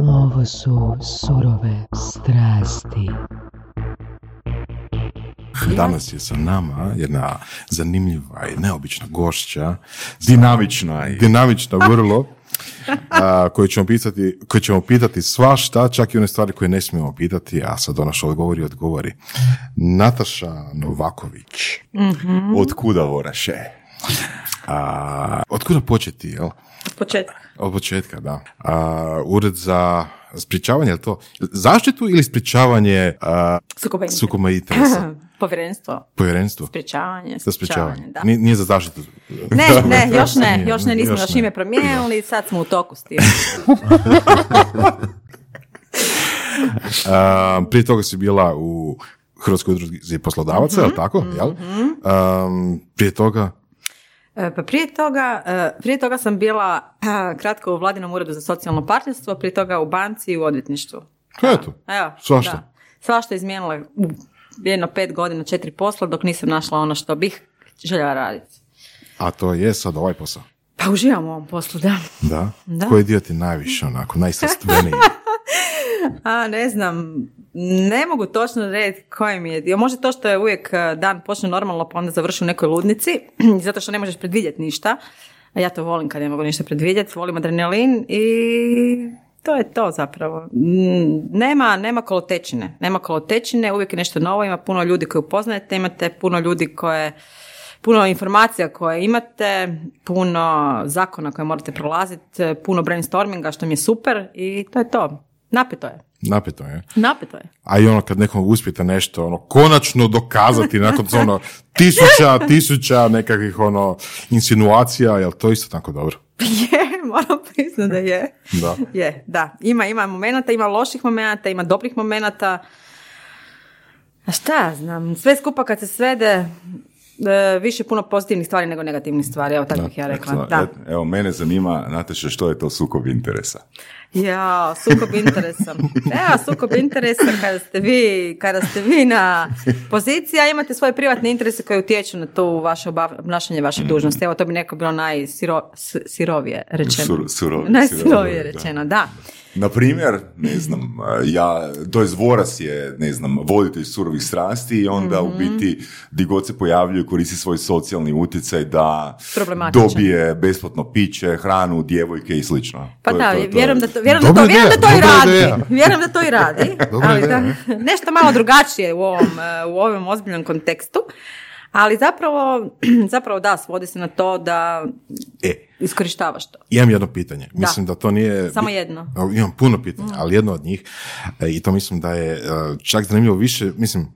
Ovo su surove strasti. Danas je sa nama jedna zanimljiva i neobična gošća. Dinamična i... Dinamična vrlo. A, koju, ćemo pitati, koju ćemo pitati svašta, čak i one stvari koje ne smijemo pitati, a sad ona što odgovori, odgovori. Nataša Novaković. Mhm. Od kuda voraše? A, od kuda početi, jel? Od početka. Od početka, da. A, ured za sprječavanje, to zaštitu ili sprječavanje a, Sukoba interesa. Povjerenstvo. Povjerenstvo? Sprječavanje. Za sprječavanje. Da. Nije, nije za zaštitu. Ne, ne, još ne, Nije, još ne, nismo još ne. ime promijenili, sad smo u toku s tim. Prije toga si bila u Hrvatskoj udruzi poslodavaca, Mhm, je li tako? Jel? Um, prije toga, Pa prije toga, e, prije toga sam bila a, kratko u Vladinom uredu za socijalno partnerstvo, prije toga u banci i u odvjetništvu. eto, Evo, Svašta. Da. Svašta izmijenila u jedno pet godina, četiri posla, dok nisam našla ono što bih željela raditi. a to je sad ovaj posao. Pa uživam u ovom poslu, da. Da? Da. Koji dio ti najviše onako, najstrastveniji? A, ne znam, ne mogu točno reći koji mi je dio. Može to što je uvijek e, dan počne normalno pa onda završi u nekoj ludnici, zato što ne možeš predvidjeti ništa. Ja to volim kad ne mogu ništa predvidjeti, volim adrenalin i to je to zapravo. Mm, Nema, nema kolotečine. Nema kolotečine, uvijek je nešto novo, ima puno ljudi koje upoznajete, imate puno ljudi koje puno informacija koje imate, puno zakona koje morate prolaziti, puno brainstorminga što mi je super i to je to. Napeto je. Napeto je. Napeto je. A i ono kad nekom uspijete nešto, ono, konačno dokazati nakon ono, tisuća, tisuća nekakvih ono, insinuacija, jel to isto tako dobro? Je, moram priznati da je. Da. Je, da. Ima, ima momenata, ima loših momenata, ima dobrih momenata. A šta ja znam, sve skupa kad se svede, više puno pozitivnih stvari nego negativnih stvari, evo tako bih ja rekla. Da. Evo, mene zanima, Nataša, što je to sukob interesa? Ja, sukob interesa. Evo, sukob interesa kada ste vi, kada ste vi na poziciji, a imate svoje privatne interese koje utječu na to vaše obnašanje vaše dužnosti. Evo, to bi neko bilo najsirovije rečeno. Sur- surovi- Najsirovije sirovije, da. rečeno, da. Na primjer, ne znam, ja, to je Voras je, ne znam, voditelj surovih strasti i onda Mhm. u biti di god se pojavljuje koristi svoj socijalni utjecaj da dobije besplatno piće, hranu, djevojke i slično. Pa To je- da, to je- to je- vjerujem da to, vjerujem da to, vjerujem da to i radi. Vjerujem da to i radi. Ali da, nešto malo drugačije u ovom, u ovom ozbiljnom kontekstu. Ali zapravo, zapravo da, svodi se na to da E, iskorištavaš to. imam jedno pitanje. Mislim da to nije... Samo jedno. Imam puno pitanja, ali jedno od njih, e, i to mislim da je e, čak zanimljivo više, mislim,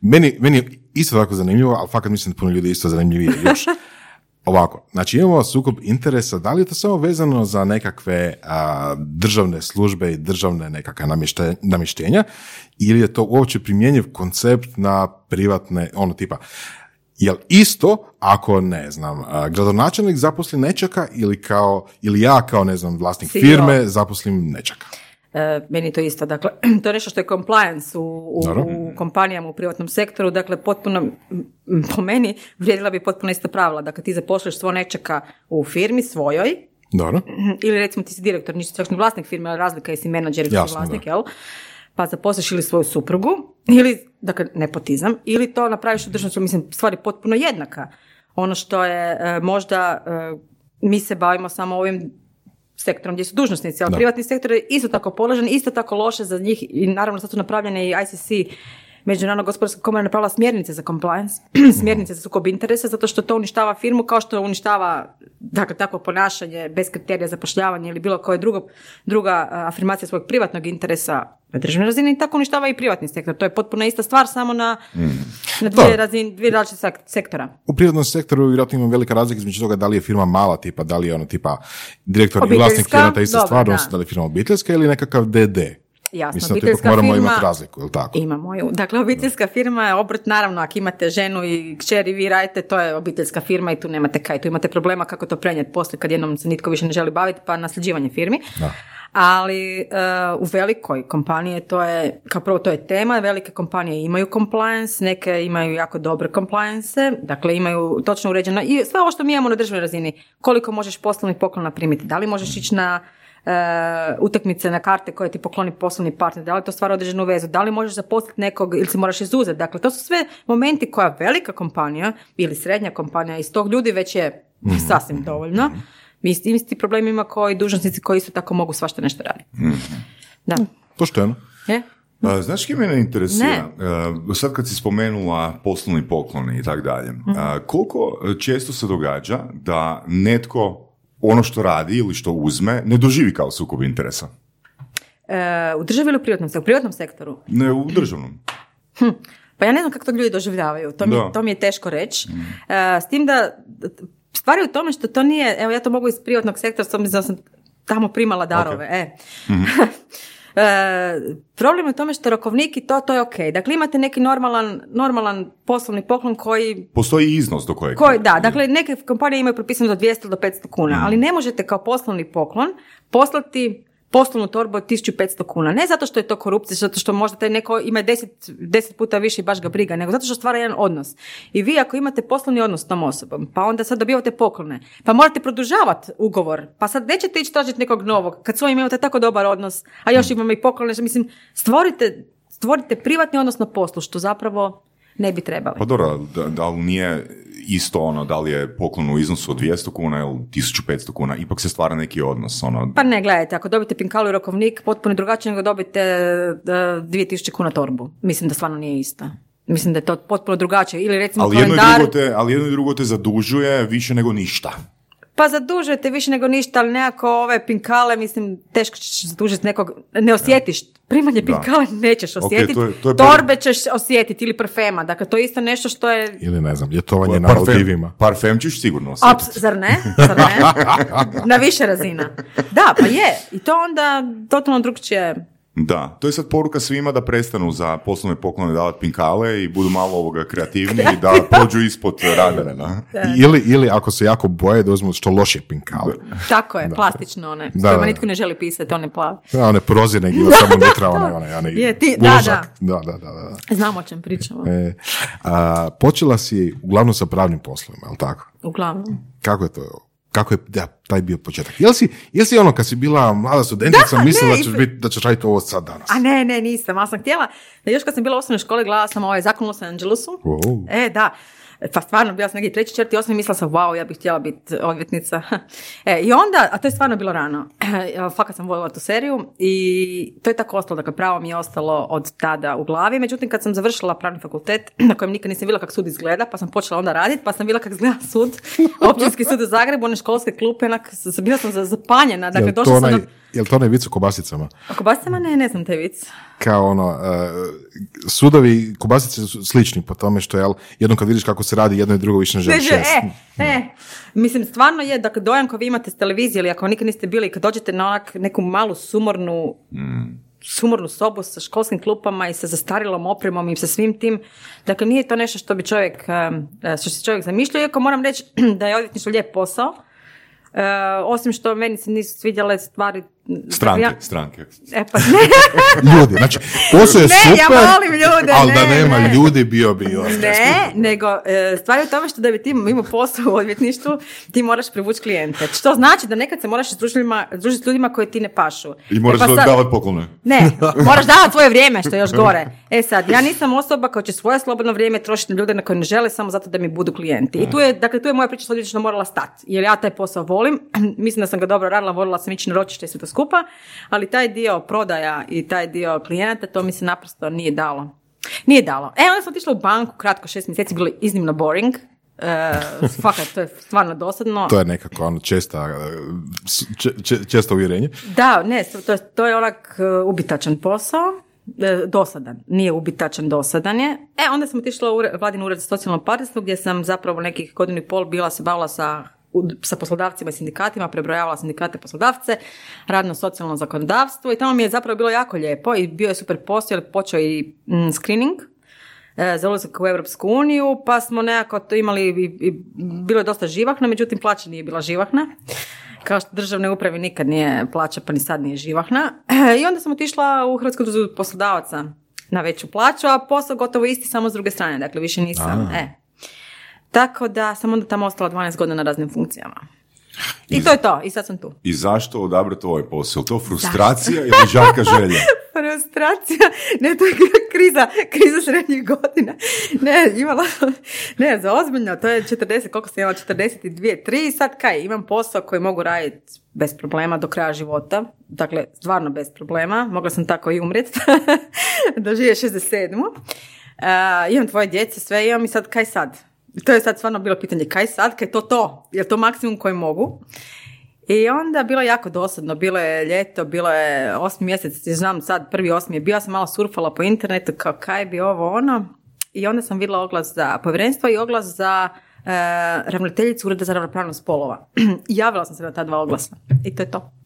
meni, meni je isto tako zanimljivo, ali fakat mislim da puno ljudi isto zanimljivije još. Ovako, znači imamo sukob interesa, da li je to samo vezano za nekakve a, državne službe i državne nekakve namješta- namještenja ili je to uopće primjenjiv koncept na privatne, ono tipa, Jel isto ako, ne znam, gradonačelnik zaposli nečaka ili kao, ili ja kao, ne znam, vlasnik CEO. firme zaposlim nečaka? E, meni to isto. Dakle, to je nešto što je compliance u, u, u kompanijama u privatnom sektoru. Dakle, potpuno, po meni, vrijedila bi potpuno ista pravila. Dakle, ti zapošlješ svo nečaka u firmi svojoj, Dobro. ili recimo ti si direktor, nisi čak ni vlasnik firme, ali razlika je si menadžer ili vlasnik, da. jel? Pa zaposliš ili svoju suprugu, ili, dakle, nepotizam, ili to napraviš u državnom, mislim, stvari potpuno jednaka. Ono što je e, možda, e, mi se bavimo samo ovim sektorom gdje su dužnosnici, ali Da. privatni sektor je isto tako položen, isto tako loše za njih i naravno sad su napravljene i ICC Međunarodna gospodarska komora je napravila smjernice za compliance, smjernice za sukob interesa, zato što to uništava firmu kao što uništava dakle, takvo ponašanje bez kriterija zapošljavanja ili bilo koje drugo, druga afirmacija svog privatnog interesa na državnoj razini i tako uništava i privatni sektor. To je potpuno ista stvar, samo na, na dvije, razine, dvije različite sek- sektora. U privatnom sektoru vjerojatno ima velika razlika između toga da li je firma mala tipa, da li je ono tipa direktor i vlasnik firma ta ista stvar, da. da li je firma obiteljska ili nekakav DD. Jasno, Mislim da tu ipak obiteljska moramo firma- imati razliku, je li tako? Imamo ju. Dakle, obiteljska firma je obrt, naravno, ako imate ženu i kćer i vi radite, to je obiteljska firma i tu nemate kaj. Tu imate problema kako to prenijeti poslije kad jednom se nitko više ne želi baviti, pa nasljeđivanje firmi. Da. Ali e, u velikoj kompaniji to je, kao prvo to je tema, velike kompanije imaju compliance, neke imaju jako dobre compliance, dakle imaju točno uređeno i sve ovo što mi imamo na državnoj razini, koliko možeš poslovnih poklona primiti, da li možeš ići na utakmice na karte koje ti pokloni poslovni partner, da li to stvara određenu vezu, da li možeš zaposliti nekog ili se moraš izuzeti. Dakle, to su sve momenti koja velika kompanija ili srednja kompanija iz tog ljudi već je sasvim dovoljno. Isti, isti problem ima koji dužnosnici koji isto tako mogu svašta nešto raditi. Da. Pošteno. Je? A, Znaš kje mene interesira? A, Sad kad si spomenula poslovni pokloni i tak dalje, a, koliko često se događa da netko ono što radi ili što uzme ne doživi kao sukob interesa? E, u državi ili u privatnom sektoru? U privatnom sektoru. Ne u državnom. Pa ja ne znam kako to ljudi doživljavaju, to mi, to mi je teško reći. E, s tim da, stvar je u tome što to nije, evo ja to mogu iz privatnog sektora, s obzirom da sam tamo primala darove, e. E, problem je u tome što rokovnik i to, to je ok. Dakle, imate neki normalan, normalan poslovni poklon koji Postoji iznos do kojeg... koji, da, dakle neke kompanije imaju propisano do 200 do 500 kuna, ali ne možete kao poslovni poklon poslati poslovnu torbu od 1500 kuna. Ne zato što je to korupcija, zato što možda taj neko ima 10, 10 puta više i baš ga briga, nego zato što stvara jedan odnos. I vi ako imate poslovni odnos s tom osobom, pa onda sad dobivate poklone, pa morate produžavati ugovor, pa sad nećete ići tražiti nekog novog, kad s ovim imate tako dobar odnos, a još imamo i poklone, mislim, stvorite, stvorite privatni odnos na poslu, što zapravo ne bi trebali. Pa dobro, da, da li nije isto ono, da li je poklon u iznosu od 200 kuna ili 1500 kuna, ipak se stvara neki odnos, ono, Pa ne, gledajte, ako dobite pinkalu i rokovnik, potpuno je drugačije nego dobite e, 2000 kuna torbu. Mislim da stvarno nije isto. Mislim da je to potpuno drugačije. Ili recimo ali jedno, i drugo te, ali jedno i drugo te zadužuje više nego ništa. Pa zadužujete više nego ništa, ali nekako ove pinkale, mislim, teško ćeš zadužiti nekog, ne osjetiš. Primanje Da. pinkale nećeš osjetiti, to je- to je torbe ćeš osjetiti ili parfema. Dakle, to je isto nešto što je... Ili ne znam, ljetovanje na Parfem- Maldivima. Parfem ćeš sigurno osjetiti. Aps, zar ne? Zar ne? Na više razina. Da, pa je. I to onda totalno drugčije Da, to je sad poruka svima da prestanu za poslovne poklone davati pinkale i budu malo ovoga kreativniji i da prođu ispod radara. Da? Ili, ili ako se jako boje da uzmu što loše pinkale. Tako je, plastično one, Da, da, nitko ne želi pisati, one plave. Ja, one prozirne gile samo unutra, one, one, one, Je, ti- da, uložak. Da, da, da, da. Znamo o čem pričamo, E, a, počela si uglavnom sa pravnim poslovima, jel tako? uglavnom. Kako je to? Kako je da, taj bio početak? Jel si, jel si ono kad si bila mlada studentica Da, mislila ne, da ćeš, bit, da ćeš raditi ovo sad danas? A ne, ne, nisam, ali sam htjela, da još kad sam bila u osnovnoj školi, gledala sam ovaj zakon u Los Angelesu. Wow. E, da. Pa stvarno, bila sam negdje treći, četvrti, osmi, mislila sam, wow, ja bih htjela biti odvjetnica. E, I onda, a to je stvarno bilo rano, fakat sam voljela tu seriju i to je tako ostalo, dakle pravo mi je ostalo od tada u glavi. Međutim, kad sam završila pravni fakultet, na kojem nikad nisam vidjela kako sud izgleda, pa sam počela onda raditi, pa sam vidjela kako izgleda sud, općinski sud u Zagrebu, one školske klupe, onak, bila sam za- zapanjena, dakle, došla sam do... jel to onaj vic o kobasicama? Ako basama, ne, ne znam taj vic. Kao ono, uh, sudovi i kobasice su slični po tome što, jel, jednom kad vidiš kako se radi, jedno i drugo više ne želiš e, e, mislim, stvarno je, dakle, dojam koji vi imate s televizije ili ako nikad niste bili, kad dođete na onak neku malu sumornu, sumornu sobu sa školskim klupama i sa zastarilom opremom i sa svim tim, dakle, nije to nešto što bi čovjek, um, e, što se čovjek zamišljao, iako moram reći da je odvjetništvo lijep posao, E, osim što meni se nisu svidjele stvari... Stranke, Ja- stranke. E pa ne, Ljudi, znači, posao je Ne, ja super, volim ljude, ali da ne, nema ne. ljudi bio bi ostaje Ne, nego e, stvar je u tome što da bi ti imao posao u odvjetništvu, ti moraš privući klijente. Što znači da nekad se moraš družiti s ljudima koji ti ne pašu. I moraš E pa sad- davati poklone. Ne, moraš davati svoje vrijeme, što je još gore. E sad, ja nisam osoba koja će svoje slobodno vrijeme trošiti na ljude na koje ne žele samo zato da mi budu klijenti. I tu je, dakle, tu je moja priča s odvjetništvom morala stati. Jer ja taj posao volim, mislim da sam ga dobro radila, volila sam ići na ročište i sve to skupa, ali taj dio prodaja i taj dio klijenata, to mi se naprosto nije dalo. Nije dalo. E, onda sam otišla u banku, kratko, šest mjeseci, bilo je iznimno boring. E, fakat, to je stvarno dosadno. To je nekako ono česta, uh, s- če- če- često uvjerenje. Da, ne, to je, to je onak e, ubitačan posao, e, dosadan, nije ubitačan, dosadan je. E, onda sam otišla u vladin ured za socijalno partnerstvo gdje sam zapravo nekih godinu i pol bila se bavila sa sa poslodavcima i sindikatima, prebrojavala sindikate poslodavce, radno socijalno zakonodavstvo i tamo mi je zapravo bilo jako lijepo i bio je super posao jer počeo i mm, screening e, za ulazak u Europsku uniju, pa smo nekako to imali, i, i bilo je dosta živahno, međutim plaća nije bila živahna. Kao što državne upravi nikad nije plaća, pa ni sad nije živahna. I onda sam otišla u Hrvatsku poslodavaca na veću plaću, a posao gotovo isti, samo s druge strane. Dakle, više nisam, e. Tako da sam onda tamo ostala 12 godina na raznim funkcijama. I to je to, i sad sam tu. I zašto odabrati ovaj posao? To frustracija ili žarka želja? Frustracija, ne, to je kriza, kriza srednjih godina. Ne, imala, ne, za ozbiljno, to je 40, koliko sam imala, 42, 3, sad kaj, imam posao koji mogu raditi bez problema do kraja života, dakle, stvarno bez problema, mogla sam tako i umrijeti, doživje 67. Uh, imam tvoje djece, sve imam i sad kaj sad? To je sad stvarno bilo pitanje kaj sad, kaj je to to, je to maksimum koji mogu? I onda bilo jako dosadno, bilo je ljeto, bilo je osmi mjesec, znam sad prvi osmi je bio, sam malo surfala po internetu kao kaj bi ovo ono i onda sam vidjela oglas za povjerenstvo i oglas za e, ravnateljicu Ureda za ravnopravnost spolova. Javila sam se na ta dva oglasa i to je to.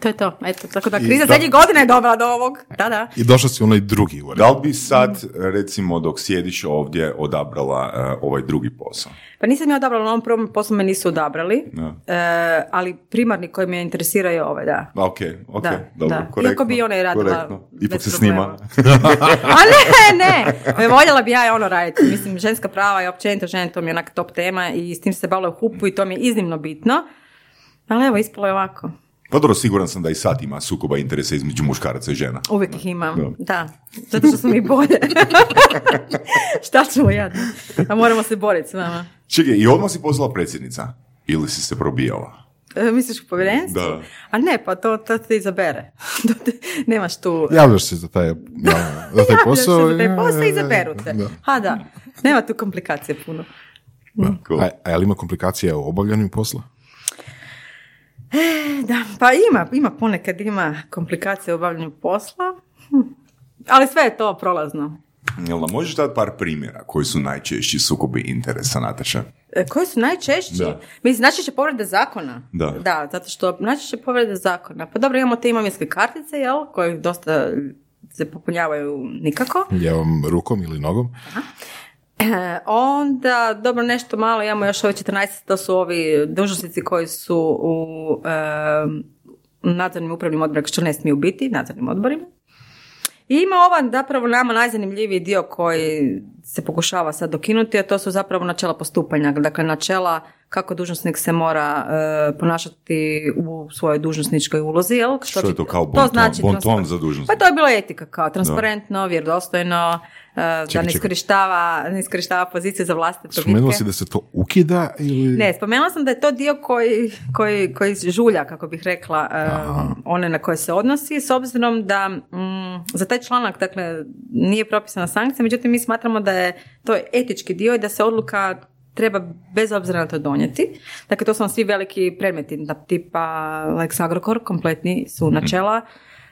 To je to. Eto, tako da kriza zadnjih godina je dobra do ovog. Da, da. I došla si u onaj drugi ured. Da li bi sad, recimo, dok sjediš ovdje, odabrala uh, ovaj drugi posao? Pa nisam ja odabrala, na ovom prvom poslu me nisu odabrali, e, ali primarni koji me interesira je ovaj, da. Ok, ok, da, dobro, da. korektno. Iako bi ona i radila. korektno. Ipak se problema. snima. A ne, ne, voljela bi ja ono raditi. Mislim, ženska prava i općenito žene, to mi je onak top tema i s tim se bavila u hupu i to mi je iznimno bitno. Ali evo, ispalo je ovako. Pa dobro, siguran sam da i sad ima sukoba interesa između muškaraca i žena. Uvijek ih imam, da. Zato što su mi bolje. Šta ćemo jadno? A moramo se boriti s vama. Čekaj, i odmah si postala predsjednica? Ili si se probijala? E, misliš u povjerenstvu? Da. A ne, pa to, to te izabere. Nemaš tu... Javljaš se za taj, ja, za taj posao. Javljaš se za taj posao i izaberu te. Da. Ha, da. Nema tu komplikacije puno. Cool. A, a je li ima komplikacija u obavljanju posla? Da, pa ima, ima ponekad ima komplikacije u obavljanju posla. Hm. Ali sve je to prolazno. Jel da možeš dati par primjera koji su najčešći sukobi interesa, Nataša? E, Koji su najčešći? Da. Mislim, najčešće povrede zakona. Da. Da, zato što najčešće povrede zakona. Pa dobro, imamo te imovinske kartice, jel, koje dosta se popunjavaju nikako. Ljevom rukom ili nogom? E, onda, dobro, nešto malo, imamo još ove 14, to su ovi dužnosnici koji su u e, nadzornim upravnim odborima, što ne smiju biti, nadzornim odborima. I ima ovaj zapravo nama najzanimljiviji dio koji se pokušava sad dokinuti, a to su zapravo načela postupanja. Dakle, načela kako dužnosnik se mora e, ponašati u svojoj dužnosničkoj ulozi. Jel? Što je će- to kao bon ton? Bon ton transparent- za dužnosnika? Pa to je bila etika kao transparentno, vjerodostojno, e, da čekaj. ne iskorištava, ne iskorištava poziciju za vlastite Spomenula si da se to ukida ili... Ne, spomenula sam da je to dio koji, koji, koji žulja, kako bih rekla, e, one na koje se odnosi, s obzirom da mm, za taj članak, dakle, nije propisana sankcija, međutim, mi smatramo da je to etički dio i da se odluka treba bez obzira na to donijeti. Dakle, to su vam svi veliki predmeti, da, tipa Lex Agrokor, kompletni su načela.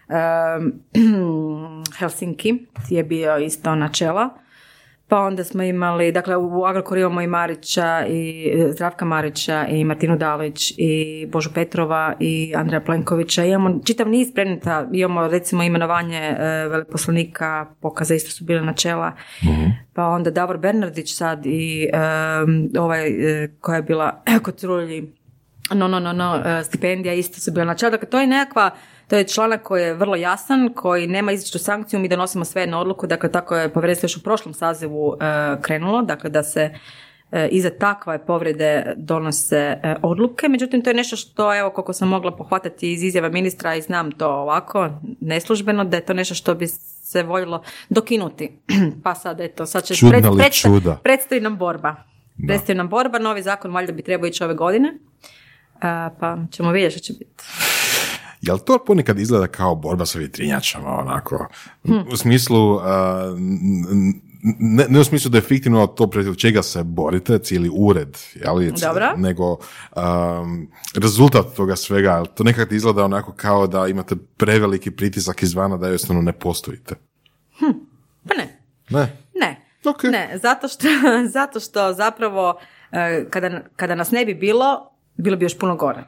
Um, Helsinki je bio isto načela. Pa onda smo imali, dakle u Agrokoru imamo i Marića i e, Zdravka Marića i Martinu Dalić i Božu Petrova i Andreja Plenkovića. Imamo čitav niz predmeta, imamo recimo imenovanje e, veleposlanika, pokaza isto su bile načela. Pa onda Davor Bernardić sad i e, ovaj e, koja je bila kod Trulji no, no, no, no, e, stipendija isto su bila načela. Dakle, to je nekakva, to je članak koji je vrlo jasan, koji nema izričitu sankciju, mi donosimo sve na odluku, dakle, tako je povjerenstvo još u prošlom sazivu e, krenulo, dakle, da se e, i za takve povrede donose e, odluke, međutim to je nešto što, evo, koliko sam mogla pohvatati iz izjava ministra i znam to ovako, neslužbeno, da je to nešto što bi se voljelo dokinuti. pa sad, eto, sad će Čudna li predsta- čuda? predstoji nam borba. Predstoji nam borba, novi zakon valjda bi trebao ići ove godine. Pa ćemo vidjeti što će biti. Jel to ponekad izgleda kao borba sa vjetrinjačama, onako? U smislu, n- ne, ne u smislu da je fiktivno to protiv čega se borite, cijeli ured, jeli, nego um, rezultat toga svega, to nekad izgleda onako kao da imate preveliki pritisak izvana da jednostavno ne postojite. Pa ne, Ne? ne. Ok. Ne, zato što, zato što zapravo e, kada, kada nas ne bi bilo, bilo bi još puno gore.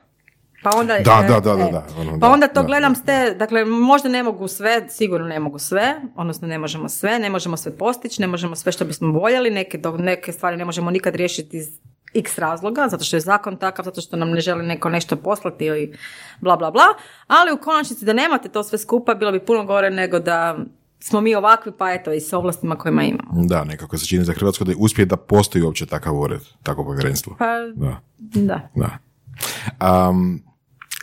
Pa onda, Da, e, da, da, da, e, da, ono, pa da, onda to da, gledam da. s te, dakle možda ne mogu sve, sigurno ne mogu sve, odnosno ne možemo sve, ne možemo sve postići, ne možemo sve što bismo voljeli, neke, do- neke stvari ne možemo nikad riješiti iz x razloga, zato što je zakon takav, zato što nam ne želi neko nešto poslati ili bla bla bla, ali u konačnici da nemate to sve skupa bilo bi puno gore nego da smo mi ovakvi pa eto i s ovlastima kojima imamo. Da, nekako se čini za Hrvatsku da uspije da postoji uopće takav ured, takvo povjerenstvo. Pa Da, da. da. Um,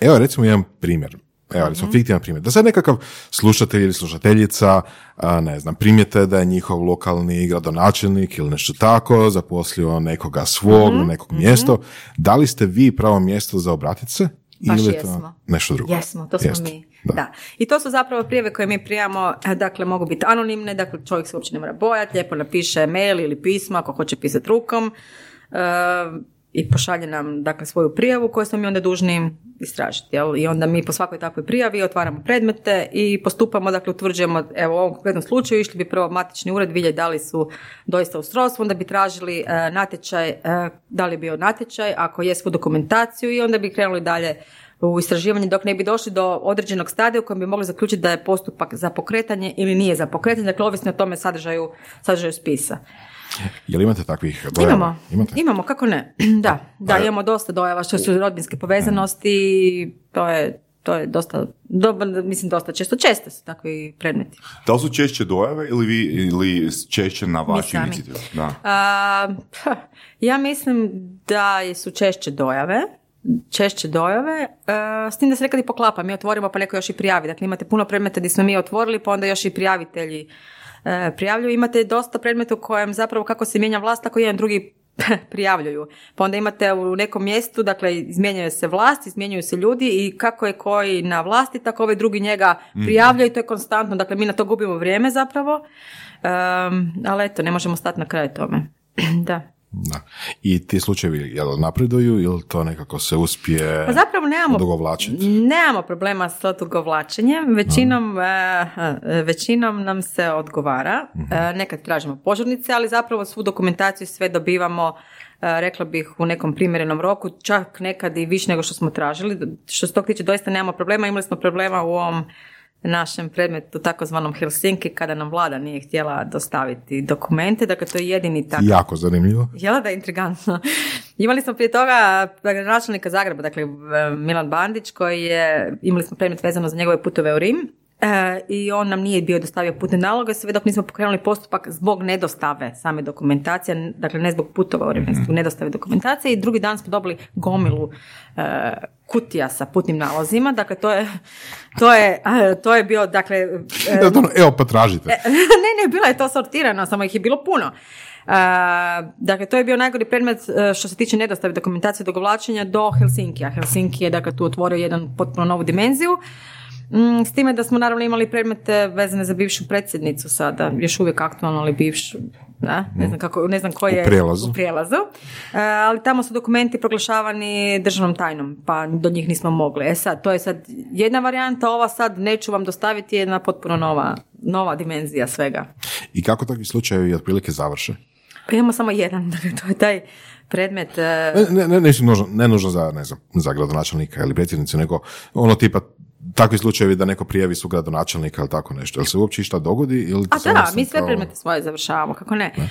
evo recimo jedan primjer. Evo, recimo, Mhm. fiktivan primjer. Da sad nekakav slušatelj ili slušateljica, a, ne znam, primijete da je njihov lokalni gradonačelnik ili nešto tako, zaposlio nekoga svog, Mhm. na nekog mjesto. Da li ste vi pravo mjesto za obratiti se? Baš ili je to jesmo. nešto drugo? Jesmo, to smo Jeste, mi. Da. Da. I to su zapravo prijave koje mi prijavamo, eh, dakle mogu biti anonimne, dakle čovjek se uopće ne mora bojati, lijepo napiše mail ili pismo ako hoće pisati rukom eh, i pošalje nam dakle svoju prijavu koju smo mi onda dužni istražiti. Jel? I onda mi po svakoj takvoj prijavi otvaramo predmete i postupamo, dakle utvrđujemo, evo u ovom konkretnom slučaju išli bi prvo matični ured vidjeti da li su doista u srodstvu, onda bi tražili eh, natječaj, eh, da li je bio natječaj, ako je svu dokumentaciju i onda bi krenuli dalje u istraživanju dok ne bi došli do određenog stadija u kojem bi mogli zaključiti da je postupak za pokretanje ili nije za pokretanje, dakle ovisno o tome sadržaju, sadržaju spisa. Jel imate takvih dojava? Imamo, Imate? imamo, kako ne? Da, da, imamo dosta dojava što su rodbinske povezanosti to je, to je dosta, dobar, mislim dosta često, često su takvi predmeti. Da li su češće dojave ili vi ili češće na vašu inicijativu? Da. A, ja mislim da su češće dojave, češće dojave, e, s tim da se nekad i poklapa, mi otvorimo pa neko još i prijavi, dakle imate puno predmeta gdje smo mi otvorili pa onda još i prijavitelji prijavljuju, imate dosta predmeta u kojem zapravo kako se mijenja vlast, tako jedan drugi prijavljuju. Pa onda imate u nekom mjestu, dakle izmjenjuje se vlast, izmjenjuju se ljudi i kako je koji na vlasti, tako ovaj drugi njega prijavljaju i to je konstantno, dakle mi na to gubimo vrijeme zapravo, Em, ali eto, ne možemo stati na kraju tome. da. Da. I ti slučajevi jel napreduju ili to nekako se uspije Pa zapravo nemamo, odugovlačiti? nemamo problema s odugovlačenjem. Većinom, e, većinom nam se odgovara. E, nekad tražimo požurnice, ali zapravo svu dokumentaciju sve dobivamo rekla bih u nekom primjerenom roku, čak nekad i više nego što smo tražili. Što se tog tiče doista nemamo problema. Imali smo problema u ovom našem predmetu takozvanom Helsinki kada nam vlada nije htjela dostaviti dokumente. Dakle, to je jedini takav Jako zanimljivo. Jel da je intrigantno? Imali smo prije toga načelnika Zagreba, dakle Milan Bandić, koji je, imali smo predmet vezano za njegove putove u Rim. E, I on nam nije bio dostavio putne naloge, sve dok nismo pokrenuli postupak zbog nedostave same dokumentacije, dakle ne zbog putova u nego zbog nedostave dokumentacije. I drugi dan smo dobili gomilu e, kutija sa putnim nalozima, dakle to je, to je, to je bio, dakle, e, Evo, ono, Evo, potražite. ne, ne, bilo je to sortirano, samo ih je bilo puno. A, dakle, to je bio najgori predmet e, što se tiče nedostave dokumentacije dogovlačenja do Helsinkija. Helsinki je dakle, tu otvorio jedan potpuno novu dimenziju. Mm, s time da smo naravno imali predmete vezane za bivšu predsjednicu sada, još uvijek aktualno, ali bivšu, da, ne znam, kako, ne znam koji U je prijelazu. u prijelazu. E, ali tamo su dokumenti proglašavani državnom tajnom, pa do njih nismo mogli. E sad, to je sad jedna varijanta, ova sad neću vam dostaviti jedna potpuno nova, nova dimenzija svega. I kako takvi slučajevi otprilike završe? Pa imamo samo jedan, to je taj predmet. e, Ne, ne, ne, nisu nužno, ne nužno za, ne znam, za gradonačelnika ili predsjednicu, nego ono tipa takvi slučajevi da neko prijavi su gradonačelnika ili tako nešto. Jel se uopće išta dogodi? Ili A da, sam mi sve kao- predmete svoje završavamo, kako ne. E,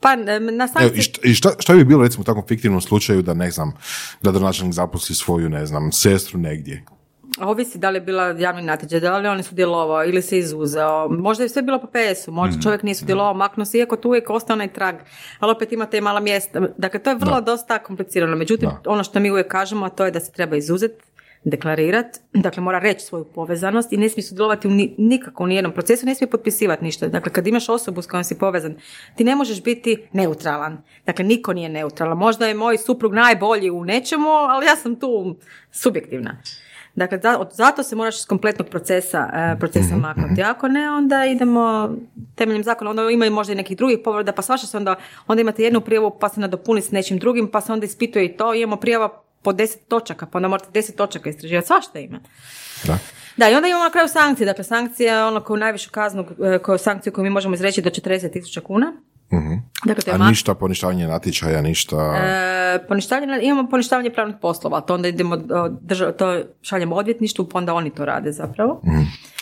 pa e, na Evo, sankciji... i šta, i šta, šta bi bilo recimo u takvom fiktivnom slučaju da ne znam, gradonačelnik zaposli svoju, ne znam, sestru negdje? Ovisi da li je bila javni natječaj, da li je on sudjelovao ili se izuzeo. Možda je sve bilo po PS-u, možda Mhm. čovjek nije sudjelovao, maknuo se, iako tu uvijek ostao onaj trag. Ali opet imate i mala mjesta. Dakle, to je vrlo dosta komplicirano. Međutim, Da. ono što mi uvijek kažemo, a to je da se treba izuzeti deklarirati, dakle mora reći svoju povezanost i ne smije sudjelovati u ni, nikako u nijednom procesu, ne smije potpisivati ništa. Dakle, kad imaš osobu s kojom si povezan, ti ne možeš biti neutralan. Dakle, niko nije neutralan. Možda je moj suprug najbolji u nečemu, ali ja sam tu subjektivna. Dakle, zato se moraš iz kompletnog procesa, e, procesa maknuti. Ako ne, onda idemo temeljem zakona, onda ima i možda i nekih drugih povreda, pa svašta se onda, onda imate jednu prijavu pa se nadopuni s nečim drugim, pa se onda ispituje i to, imamo prijava po deset točaka, pa onda morate deset točaka istraživati, svašta ima. Da? Da, i onda imamo na kraju sankcije, dakle sankcija je ono koju najvišu kaznu, e, koju sankciju koju mi možemo izreći do 40 tisuća kuna. Dakle, to je A mak- ništa, poništavanje natječaja, ništa... E, poništavanje, imamo poništavanje pravnih poslova, to onda idemo, drža- to šaljemo odvjetništvu, pa onda oni to rade zapravo.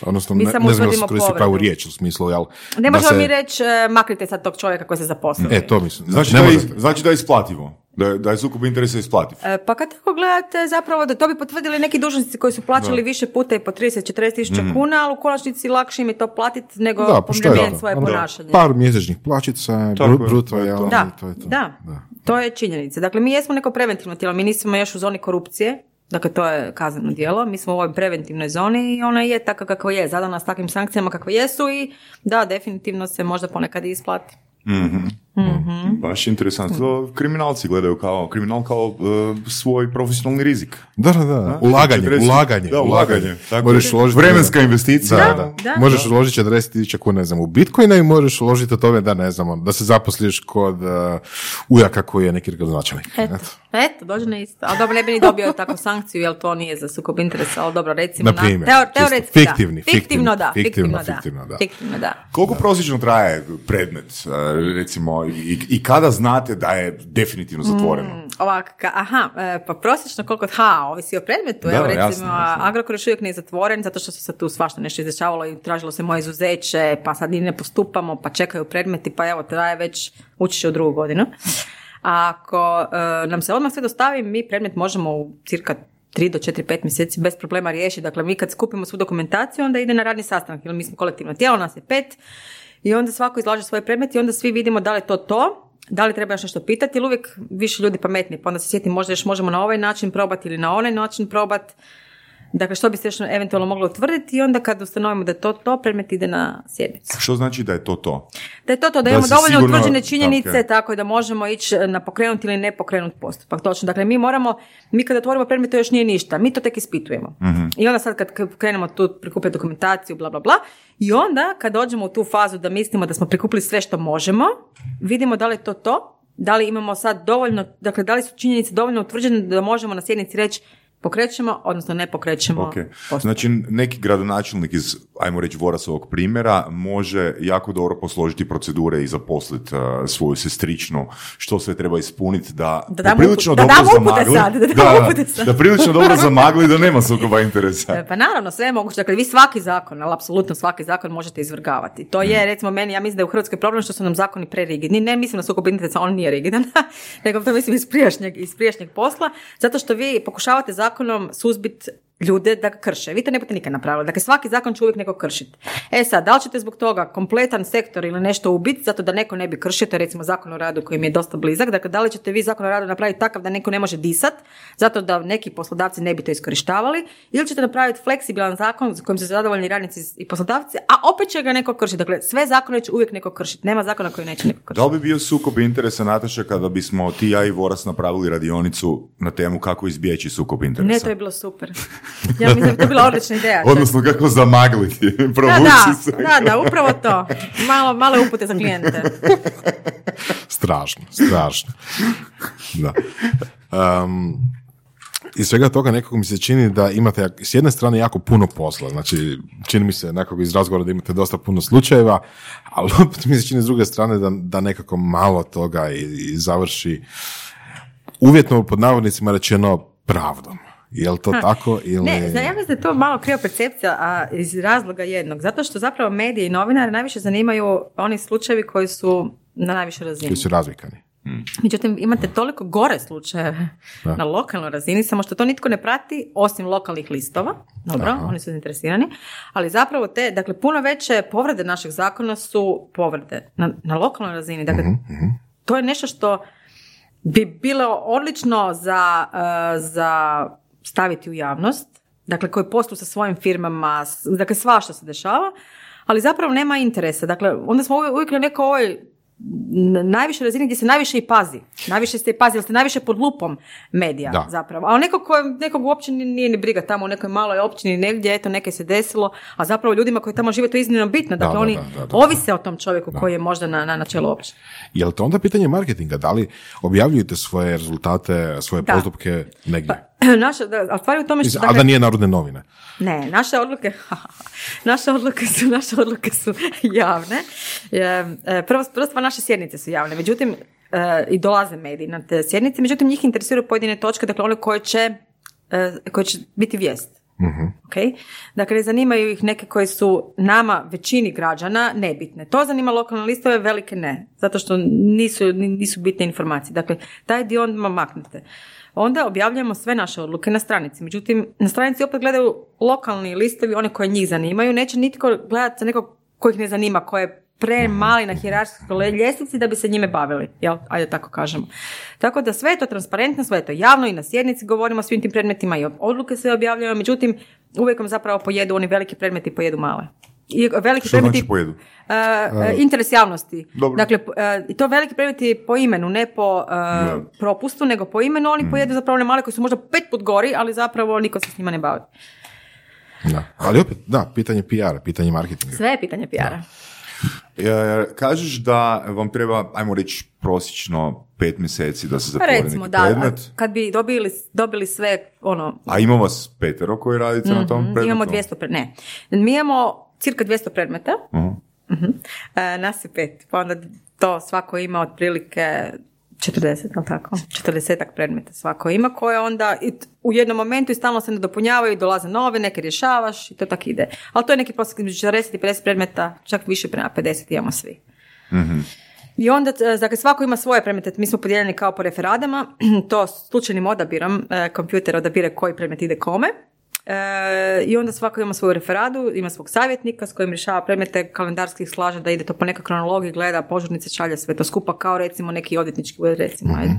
Odnosno, mi ne, samo ne znam da se pravu riječ u smislu, jel? Ne možemo se- mi reći, e, maknite sad tog čovjeka koji se zaposlio. E, to mislim. Znači, ne da je, znači da je isplativo. Da je, da je sukob interesa isplativ. E, Pa kad tako gledate, zapravo da to bi potvrdili neki dužnosnici koji su plaćali više puta i po 30-40 tisuća kuna, ali u konačnici lakše im je to platiti nego Da, pa je svoje Ono, ponašanje. Par mjesečnih plaćica, bruto, to je to. Da, to je to. da. To je činjenica. Dakle, mi jesmo neko preventivno tijelo, mi nismo još u zoni korupcije, Dakle, to je kazneno djelo. Mi smo u ovoj preventivnoj zoni i ona je takva kakva je, zadana s takvim sankcijama kakve jesu i da, definitivno se možda ponekad i isplati. Mhm. Mhm. Baš interesantno. To kriminalci gledaju kao kriminal kao e, svoj profesionalni rizik. Da, da, da. Ulaganje, 40 ulaganje. Da, ulaganje. Tako Možeš uložiti- Vremenska investicija. Da, da. da. Možeš uložiti 40.000 kuna, ne znam, u Bitcoina i možeš uložiti o tome da, ne znam, da se zaposliš kod uh, ujaka koji je neki gradonačelnik. Eto, Eto. eto, dođe na isto. Ali dobro, ne bi ni dobio takvu sankciju, jer to nije za sukob interesa, ali dobro, recimo Na primjer, teo- čisto. teoretski Fiktivni, da. Fiktivno fiktivno, da, fiktivno, fiktivno da. fiktivno da. Fiktivno da. Koliko prosječno traje predmet, e, i, i kada znate da je definitivno zatvoreno? Ovak, ka- aha, e, pa prosječno koliko, ha, ovisi o predmetu, Da, evo recimo, jasno, jasno. Agrokor još uvijek nije zatvoren, zato što se sad tu svašta nešto izdešavalo i tražilo se moje izuzeće, pa sad i ne postupamo, pa čekaju predmeti, pa evo, traje već, ući u drugu godinu. A ako e, nam se odmah sve dostavi, mi predmet možemo u cirka 3 do 4, 5 mjeseci bez problema riješiti. Dakle, mi kad skupimo svu dokumentaciju, onda ide na radni sastanak, jer mi smo kolektivno tijelo, nas je pet, i onda svako izlaže svoj predmet i onda svi vidimo da li je to to, da li treba još nešto pitati, jer uvijek više ljudi pametni, pa onda se sjeti možda još možemo na ovaj način probati ili na onaj način probati. Dakle, što bi se još eventualno moglo utvrditi i onda kad ustanovimo da je to to, predmet ide na sjednicu. Što znači da je to to? Da je to to, da, Da imamo dovoljno sigurno- utvrđene činjenice, ok. tako da možemo ići na pokrenut ili ne pokrenut postupak. Točno, dakle mi moramo, mi kada otvorimo predmet to još nije ništa, mi to tek ispitujemo. I onda sad kad krenemo tu prikupiti dokumentaciju, bla, bla, bla, i onda kad dođemo u tu fazu da mislimo da smo prikupili sve što možemo, vidimo da li je to to, da li imamo sad dovoljno, dakle da li su činjenice dovoljno utvrđene da možemo na sjednici reći pokrećemo, odnosno ne pokrećemo Ok. postupak. Znači, neki gradonačelnik iz, ajmo reći, Vorasovog primjera može jako dobro posložiti procedure i zaposliti uh, svoju sestričnu, što sve treba ispuniti da, Da damo prilično da dobro zamagli. sad, da upute sad. da prilično dobro zamagli da nema sukoba interesa. E, Pa naravno, sve je moguće. Dakle, vi svaki zakon, ali apsolutno svaki zakon možete izvrgavati. To je, recimo, meni, ja mislim da je u Hrvatskoj problem što su nam zakoni prerigidni. Ne mislim na sukob interesa, on nije rigidan, nego to mislim iz prijašnjeg, iz prijašnjeg posla, zato što vi pokušavate zakonom suzbiti ljude da ga krše. Vi to ne budete nikad napravili. Dakle, svaki zakon će uvijek neko kršiti. E sad, da li ćete zbog toga kompletan sektor ili nešto ubiti, zato da neko ne bi kršio, to je recimo zakon o radu koji mi je dosta blizak, dakle, da li ćete vi zakon o radu napraviti takav da neko ne može disat, zato da neki poslodavci ne bi to iskorištavali, ili ćete napraviti fleksibilan zakon za kojim su zadovoljni radnici i poslodavci, a opet će ga neko kršiti. Dakle, sve zakone će uvijek neko kršiti. Nema zakona koji neće neko kršiti. Da li bi bio sukob interesa, Nataša, kada bismo ti, ja i Voras napravili radionicu na temu kako izbjeći sukob interesa? Ne, to je bilo super. Ja mislim da bi to bila odlična ideja. Odnosno, kako zamagliti, provući da, se. da, da, upravo to. Malo, male upute za klijente. Strašno, strašno. Da. Um, iz svega toga nekako mi se čini da imate s jedne strane jako puno posla, znači čini mi se nekako iz razgovora da imate dosta puno slučajeva, ali opet mi se čini s druge strane da, da nekako malo toga i, i završi uvjetno pod navodnicima rečeno pravdom. Je li to tako ili... Ne, znam, ja mislim da je to malo kriva percepcija, a iz razloga jednog. Zato što zapravo mediji i novinari najviše zanimaju oni slučajevi koji su na najvišoj razini. Koji su razvikani. Međutim, imate toliko gore slučajeve Da. na lokalnoj razini, samo što to nitko ne prati, osim lokalnih listova. Dobro, Aha. oni su zainteresirani. Ali zapravo te, dakle, puno veće povrede našeg zakona su povrede na, na lokalnoj razini. Dakle, to je nešto što bi bilo odlično za, eh, za staviti u javnost, dakle koji poslu sa svojim firmama, dakle svašta se dešava, ali zapravo nema interesa. Dakle, onda smo uvijek, na nekoj ovoj n- najvišoj razini gdje se najviše i pazi. Najviše ste i pazi, jer ste najviše pod lupom medija Da. zapravo. A nekog, ko, nekog uopće ni- nije ni briga tamo u nekoj maloj općini negdje, eto neke se desilo, a zapravo ljudima koji tamo žive to je iznimno bitno. Dakle, da, oni da, da, da. ovise o tom čovjeku koji je možda na, na, na čelu općine. Je li to onda pitanje marketinga? Da li objavljujete svoje rezultate, svoje Da. postupke negdje? Naša, da, ali stvar je u tome što... Dakle, a da nije narodne novine. Ne, naše odluke, naše odluke su, naše odluke su javne. E, e, Prvo, prvo stvar, naše sjednice su javne, međutim, e, i dolaze mediji na te sjednice, međutim, njih interesiraju pojedine točke, dakle one koje će, e, koje će biti vijest. Ok? Dakle, ne zanimaju ih neke koje su nama, većini građana, nebitne. To zanima lokalne listove, velike ne. Zato što nisu, nisu bitne informacije. Dakle, taj dio onda maknete. Onda objavljamo sve naše odluke na stranici. Međutim, na stranici opet gledaju lokalni listovi, one koje njih zanimaju. Neće nitko gledati nekog kojih ne zanima, koje premali na hijerarhijskoj ljestvici da bi se njime bavili, jel? Ajde tako kažemo. Tako da sve je to transparentno, sve je to javno i na sjednici govorimo o svim tim predmetima i odluke se objavljaju, međutim uvijek vam zapravo pojedu oni veliki predmeti pojedu male. I veliki Što predmeti, znači pojedu? Uh, interes javnosti. Dobro. Dakle, uh, to veliki predmeti po imenu, ne po uh, propustu, nego po imenu, oni pojedu zapravo one male koji su možda pet put gori, ali zapravo niko se s njima ne bavi. Da. Ali opet, da, pitanje PR, pitanje marketinga. Sve je pitanje PR-a. Kažeš da vam treba, ajmo reći, prosječno pet mjeseci da se zatvori Recimo, neki da, predmet. kad bi dobili, dobili sve, ono, A ima vas petero koji radite na tom predmetu? imamo 200 predmeta, ne, mi imamo cirka 200 predmeta, Mhm. Mhm. E, nas je pet, pa onda to svako ima otprilike 40, ali tako? 40 predmeta svako ima koje onda u jednom momentu i stalno se nadopunjavaju i dolaze nove, neke rješavaš i to tako ide. Ali to je neki prosjek između 40 i 50 predmeta, čak više prema 50 imamo svi. I onda, e, dakle, svako ima svoje predmete, mi smo podijeljeni kao po referadama, to slučajnim odabirom, e, kompjuter odabire koji predmet ide kome. E, I onda svako ima svoju referadu, ima svog savjetnika s kojim rješava predmete kalendarskih slaže da ide to po nekoj kronologiji, gleda požurnice, šalje sve to skupa kao recimo neki odvjetnički ured recimo. ajde.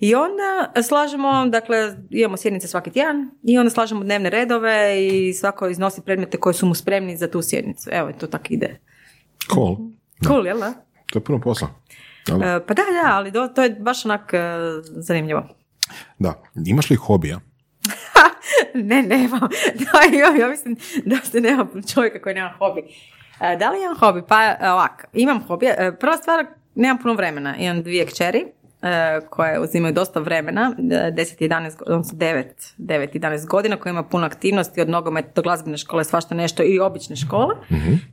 I onda slažemo, dakle, imamo sjednice svaki tjedan i onda slažemo dnevne redove i svako iznosi predmete koji su mu spremni za tu sjednicu. Evo, to tako ide. Cool. Cool, jel da? To je puno posla. E, pa da, da, ali do- to je baš onak e, zanimljivo. Da. Imaš li hobija? ne, nemam. Da, ja, ja mislim da se nema čovjeka koji nema hobi. E, da li imam hobi? Pa e, ovak, imam hobi. E, Prva stvar, nemam puno vremena. Imam dvije kćeri koje uzimaju dosta vremena, e, 10 i 11, go- odnosno 9, 9 i 11 godina, koje ima puno aktivnosti od nogometa do glazbene škole, svašta nešto i obične škole.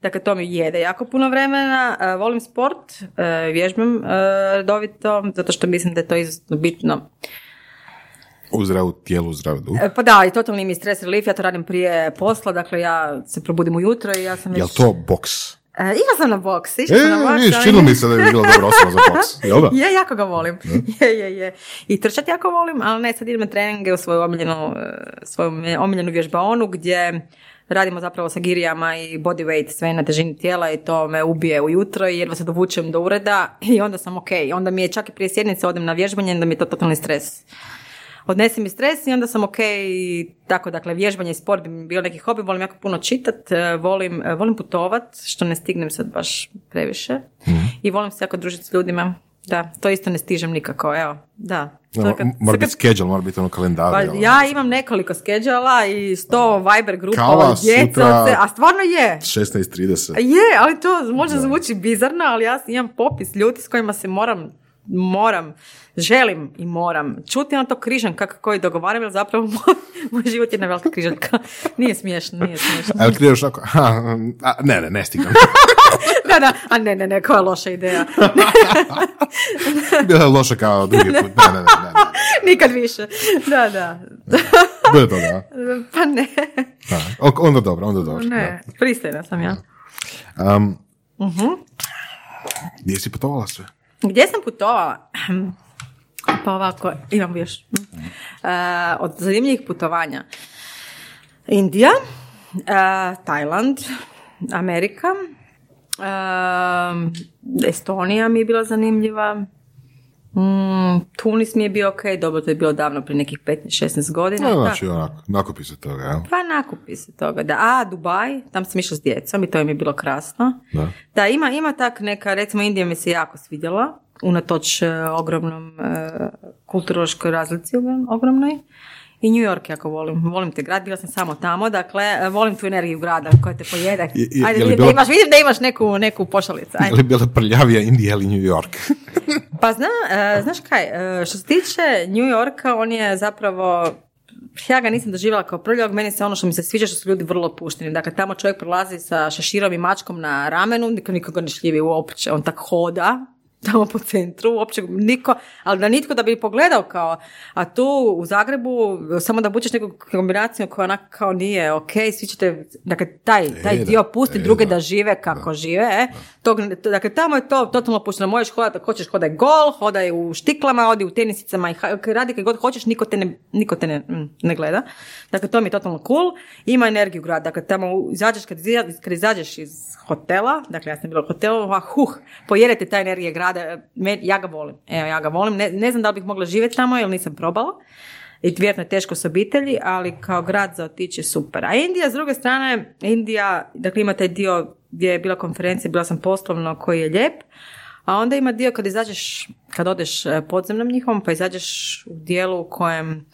Dakle, to mi jede jako puno vremena. Volim sport, vježbam redovito, zato što mislim da je to izuzetno bitno U zdravu tijelu, u zdrav duh. E, Pa da, i totalni mi stres relief, ja to radim prije posla, dakle ja se probudim ujutro i ja sam već... Jel to boks? E, išla sam na boks, išla sam na E, boks. vidiš, ali- mi se da bi bila dobra osoba za boks. Jel da? Je, jako ga volim. Je, je, je. I trčati jako volim, ali ne, sad idem na treninge u svoju omiljenu, e, svoju omiljenu vježbaonu gdje radimo zapravo sa girijama i body weight, sve na težini tijela i to me ubije ujutro i jedva se dovučem do ureda i onda sam ok. Onda mi je čak i prije sjednice odem na vježbanje, onda mi je to totalni stres. Odnese mi stres i onda sam ok tako, dakle, vježbanje i sport bi mi bio neki hobi, volim jako puno čitat, e, volim, e, volim putovat, što ne stignem sad baš previše i volim se jako družiti s ljudima, da, to isto ne stižem nikako, evo, da. No, kad- mora biti schedule, mora biti ono kalendar. pa jel? ja imam nekoliko skedžala i sto Viber grupa se- a stvarno je. 16.30. Je, ali to možda zvuči bizarno, ali ja imam popis ljudi s kojima se moram, moram, želim i moram čuti na to križanka koji dogovaram, jer zapravo moj, moj život je jedna velika križanka. Nije smiješno, nije smiješno. A jel ti ideš onako, ha, a, ne, ne, ne stigam. Da, da, a ne, ne, ne, koja loša ideja. Bila je loša kao drugi put. Ne, ne, ne. Nikad više. Da, da. Bude to, da. Pa ne, da. Ok, onda dobro, onda dobro. ne, pristojna sam ja. Da. Um, Mhm. Gdje si putovala sve? Gdje sam putovala? Pa ovako, imam još. E, od zanimljivih putovanja. Indija, e, Tajland, Amerika, e, Estonija mi je bila zanimljiva, mm, Tunis mi je bio ok, dobro, to je bilo davno, prije nekih 15-16 godina. No, znači, onako, nakupi se toga, jel? Pa nakupi se toga. Da. A, Dubaj, tam sam išla s djecom i to mi je bilo krasno. Da. Da, ima, ima tak neka, recimo Indija mi se jako svidjela, unatoč e, ogromnom e, kulturološkoj razlici ogrom- ogromnoj. I New York jako volim. Volim te grad, bila sam samo tamo, dakle, volim tu energiju grada koja te pojede. Ajde, je vidim, da bila- imaš, vidim da imaš neku, neku pošalicu. Je Ajde. li bila prljavija Indija ili New York? Pa zna, e, znaš kaj, e, što se tiče New Yorka, on je zapravo ja ga nisam doživjela kao prljavog, meni se ono što mi se sviđa što su ljudi vrlo opušteni. Dakle, tamo čovjek prolazi sa šeširom i mačkom na ramenu, niko nikoga ne šljivi uopće, on tak hoda tamo po centru, uopće niko, ali da nitko da bi pogledao kao, a tu u Zagrebu samo da bučeš neku kombinaciju koja onak kao nije ok, svi ćete, dakle taj, taj E, dio da, pusti e, druge da. da, žive kako žive, e. Tog, dakle tamo je to totalno pušteno, možeš hodati, hoćeš hodaj gol, hodaj u štiklama, odi u tenisicama i radi kad god hoćeš, niko te ne, niko te ne, mm, ne gleda. Dakle, to mi je totalno cool. Ima energiju grad, dakle tamo izađeš, kad, iza- kad izađeš iz hotela, dakle ja sam bila u hotelu, a huh, pojedete ta energije grada, Me- ja ga volim, evo ja ga volim, ne, ne znam da li bih mogla živjeti tamo jer nisam probala, i vjerojatno je teško s obitelji, ali kao grad za otići je super. A Indija, s druge strane, Indija, dakle ima taj dio gdje je bila konferencija, bila sam poslovno, koji je lijep, a onda ima dio kad izađeš, kad odeš e, podzemnom njihovom, pa izađeš u dijelu u kojem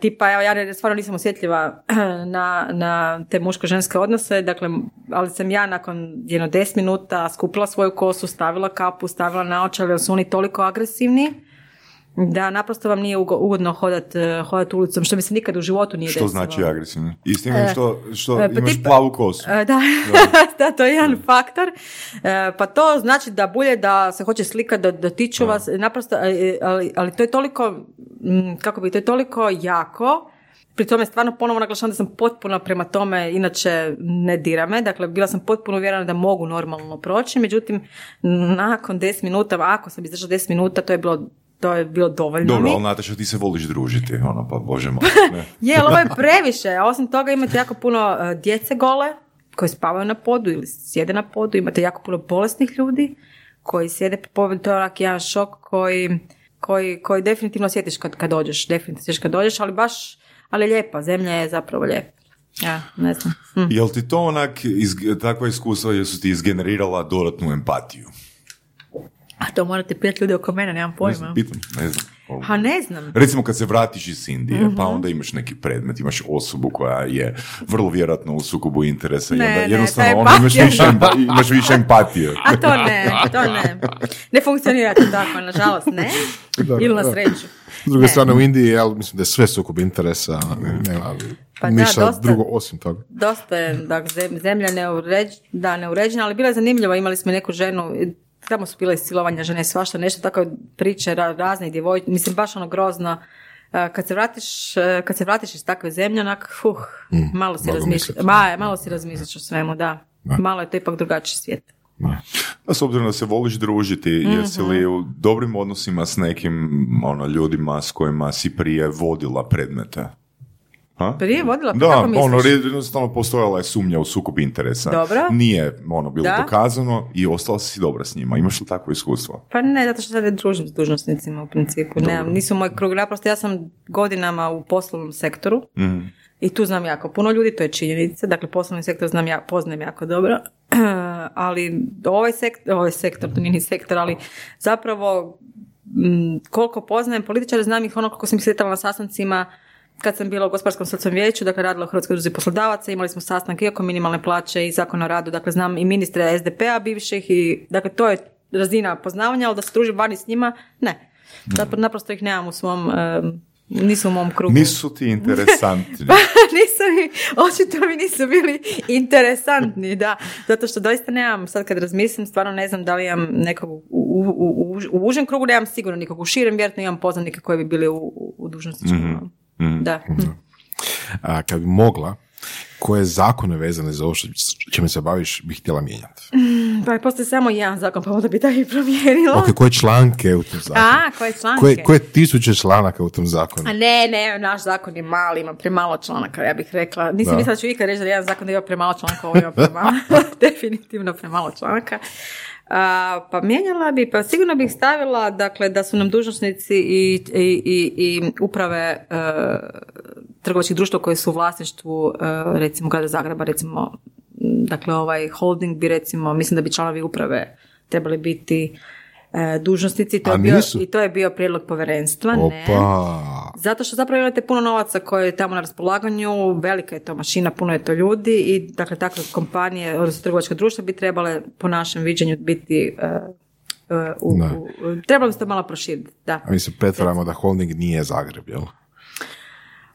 tipa, evo, ja stvarno nisam osjetljiva na, na te muško-ženske odnose, dakle, ali sam ja nakon jedno 10 minuta skupila svoju kosu, stavila kapu, stavila naočale, jer su oni toliko agresivni da naprosto vam nije ugo- ugodno hodat, e, hodat ulicom, što mi se nikad u životu nije Što desilo. znači agresivno? Istina što, što e, pa imaš tipa- plavu kosu. Da, da, to je jedan faktor. Pa to znači da bulje da se hoće slikati, da dotiču vas, naprosto, ali, ali to je toliko, mm, kako bi, to je toliko jako, pri tome stvarno ponovo naglašavam da sam potpuno prema tome, inače ne dira me, dakle bila sam potpuno uvjerena da mogu normalno proći, međutim nakon 10 minuta, ako sam izdržala 10 minuta, to je bilo to je bilo dovoljno Dobro, mi. ali Nataša, ti se voliš družiti, ono, pa bože moj. Je, ali ovo je previše. A Osim toga imate jako puno e, djece gole koji spavaju na podu ili sjede na podu. Imate jako puno bolesnih ljudi koji sjede po podu. To je onak jedan šok koji, koji, koji definitivno osjetiš kad, kad dođeš. Definitivno osjetiš kad dođeš, ali baš, ali lijepa. Zemlja je zapravo lijepa. Ja, ne znam. Hm. Jel ti to onak, iz, takva iskustva jesu ti izgenerirala dodatnu empatiju? A to morate pitati ljudi oko mene, nemam Ne pojma. znam, pitam, ne znam. Ha, ne znam. Recimo kad se vratiš iz Indije, Mhm. pa onda imaš neki predmet, imaš osobu koja je vrlo vjerojatno u sukobu interesa i Ne, onda ne, jednostavno taj ono, imaš, više, imaš više empatije. A to ne, to ne. Ne funkcionira to tako, nažalost, ne. Ili na sreću. S druge Ne. strane u Indiji, jel, mislim da je sve sukob interesa, nema Pa da, dosta- drugo osim toga. dosta je dakle, zem- zemlja neuređ, da, neuređena, ali bila je zanimljiva. Imali smo neku ženu, tamo su bile silovanja žene, svašta nešto, tako priče ra- raznih djevojčica, mislim baš ono grozno. E, Kad se vratiš, e, kad se vratiš iz takve zemlje, onak, fuh, malo si razmišljaš, ma, malo si razmišljaš o svemu, da. Malo je to ipak drugačiji svijet. A s obzirom da se voliš družiti, jesi Mhm. li u dobrim odnosima s nekim ono, ljudima s kojima si prije vodila predmete? Ha? Prije vodila, pa Da, kako misliš? ono, jednostavno postojala je sumnja u sukob interesa. Dobro. Nije ono bilo Da. dokazano i ostala si dobra s njima. Imaš li takvo iskustvo? Pa ne, zato što sad ne družim s dužnosnicima u principu. Ne, nisu moj krug, naprosto ja sam godinama u poslovnom sektoru Mhm. i tu znam jako puno ljudi, to je činjenica. Dakle, poslovni sektor znam ja, poznajem jako dobro, ali ovaj sektor, ovaj sektor, to nije ni sektor, ali zapravo m, koliko poznajem političare, znam ih ono koliko sam ih sretala na sastancima kad sam bila u gospodarskom socijalnom vijeću, dakle radila u Hrvatskoj udruzi poslodavaca, imali smo sastanke i oko minimalne plaće i zakon o radu, dakle znam i ministre SDP-a bivših i dakle to je razina poznavanja, ali da se družim vani s njima, ne. Zapravo naprosto ih nemam u svom, nisu u mom krugu. Nisu ti interesantni. nisu mi, očito mi nisu bili interesantni, da. Zato što doista nemam, sad kad razmislim, stvarno ne znam da li imam nekog u, u, u, u- užem krugu, nemam sigurno nikog. U širem vjerojatno imam poznanike koji bi bili u, u, u dužnosničkom. Da. A, kad bi mogla, koje zakone vezane za ovo što čime se baviš bi htjela mijenjati? Pa postoji samo jedan zakon, pa onda bi taj i promijenila. Ok, koje članke u tom zakonu? A, koje članke? Koje, koje tisuće članaka u tom zakonu? A ne, ne, naš zakon je mali, ima premalo članaka, ja bih rekla. Nisam mislila da ću ikad reći da jedan zakon da ima premalo članaka, ovo ima premalo. Definitivno premalo članaka. A, pa mijenjala bi, pa sigurno bih stavila dakle, da su nam dužnosnici i, i, i, i uprave e, trgovačkih društva koje su u vlasništvu e, recimo grada Zagreba, recimo dakle ovaj holding bi recimo, mislim da bi članovi uprave trebali biti dužnosnici to A je bio, nisu? i to je bio prijedlog povjerenstva. Ne. Zato što zapravo imate puno novaca koje je tamo na raspolaganju, velika je to mašina, puno je to ljudi i dakle takve kompanije, odnosno trgovačka društva bi trebale po našem viđenju biti e, e, u, u- trebalo bi se to malo proširiti, da. A mi se pretvaramo da holding nije Zagreb, jel?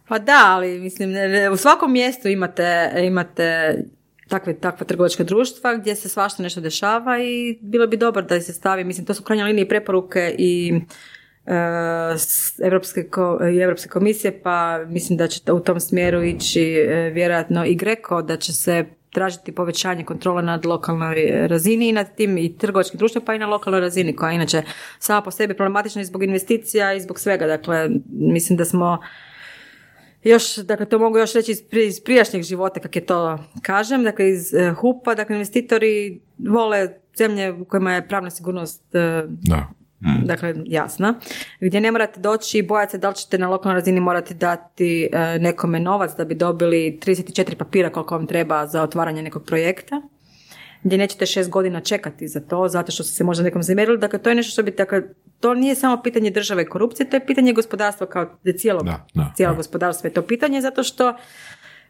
Pa da, ali mislim, u svakom mjestu imate, imate takve, takva trgovačka društva gdje se svašta nešto dešava i bilo bi dobro da se stavi, mislim, to su u krajnjoj liniji preporuke i Europske, Europske komisije, pa mislim da će u tom smjeru ići e, vjerojatno i Greko, da će se tražiti povećanje kontrole nad lokalnoj razini i nad tim i trgovačkim društvom, pa i na lokalnoj razini, koja inače sama po sebi problematična i zbog investicija i zbog svega. Dakle, mislim da smo još, dakle, to mogu još reći iz, prijašnjeg života, kako je to kažem, dakle, iz uh, HUP-a, dakle, investitori vole zemlje u kojima je pravna sigurnost uh, da. Mm. Dakle, jasna. Gdje ne morate doći i bojati se da li ćete na lokalnoj razini morati dati uh, nekome novac da bi dobili 34 papira koliko vam treba za otvaranje nekog projekta gdje nećete šest godina čekati za to, zato što su se možda nekom zamjerili. Dakle, to je nešto što bi, dakle, to nije samo pitanje države i korupcije, to je pitanje gospodarstva kao cijelog, cijelo gospodarstvo je to pitanje, zato što e,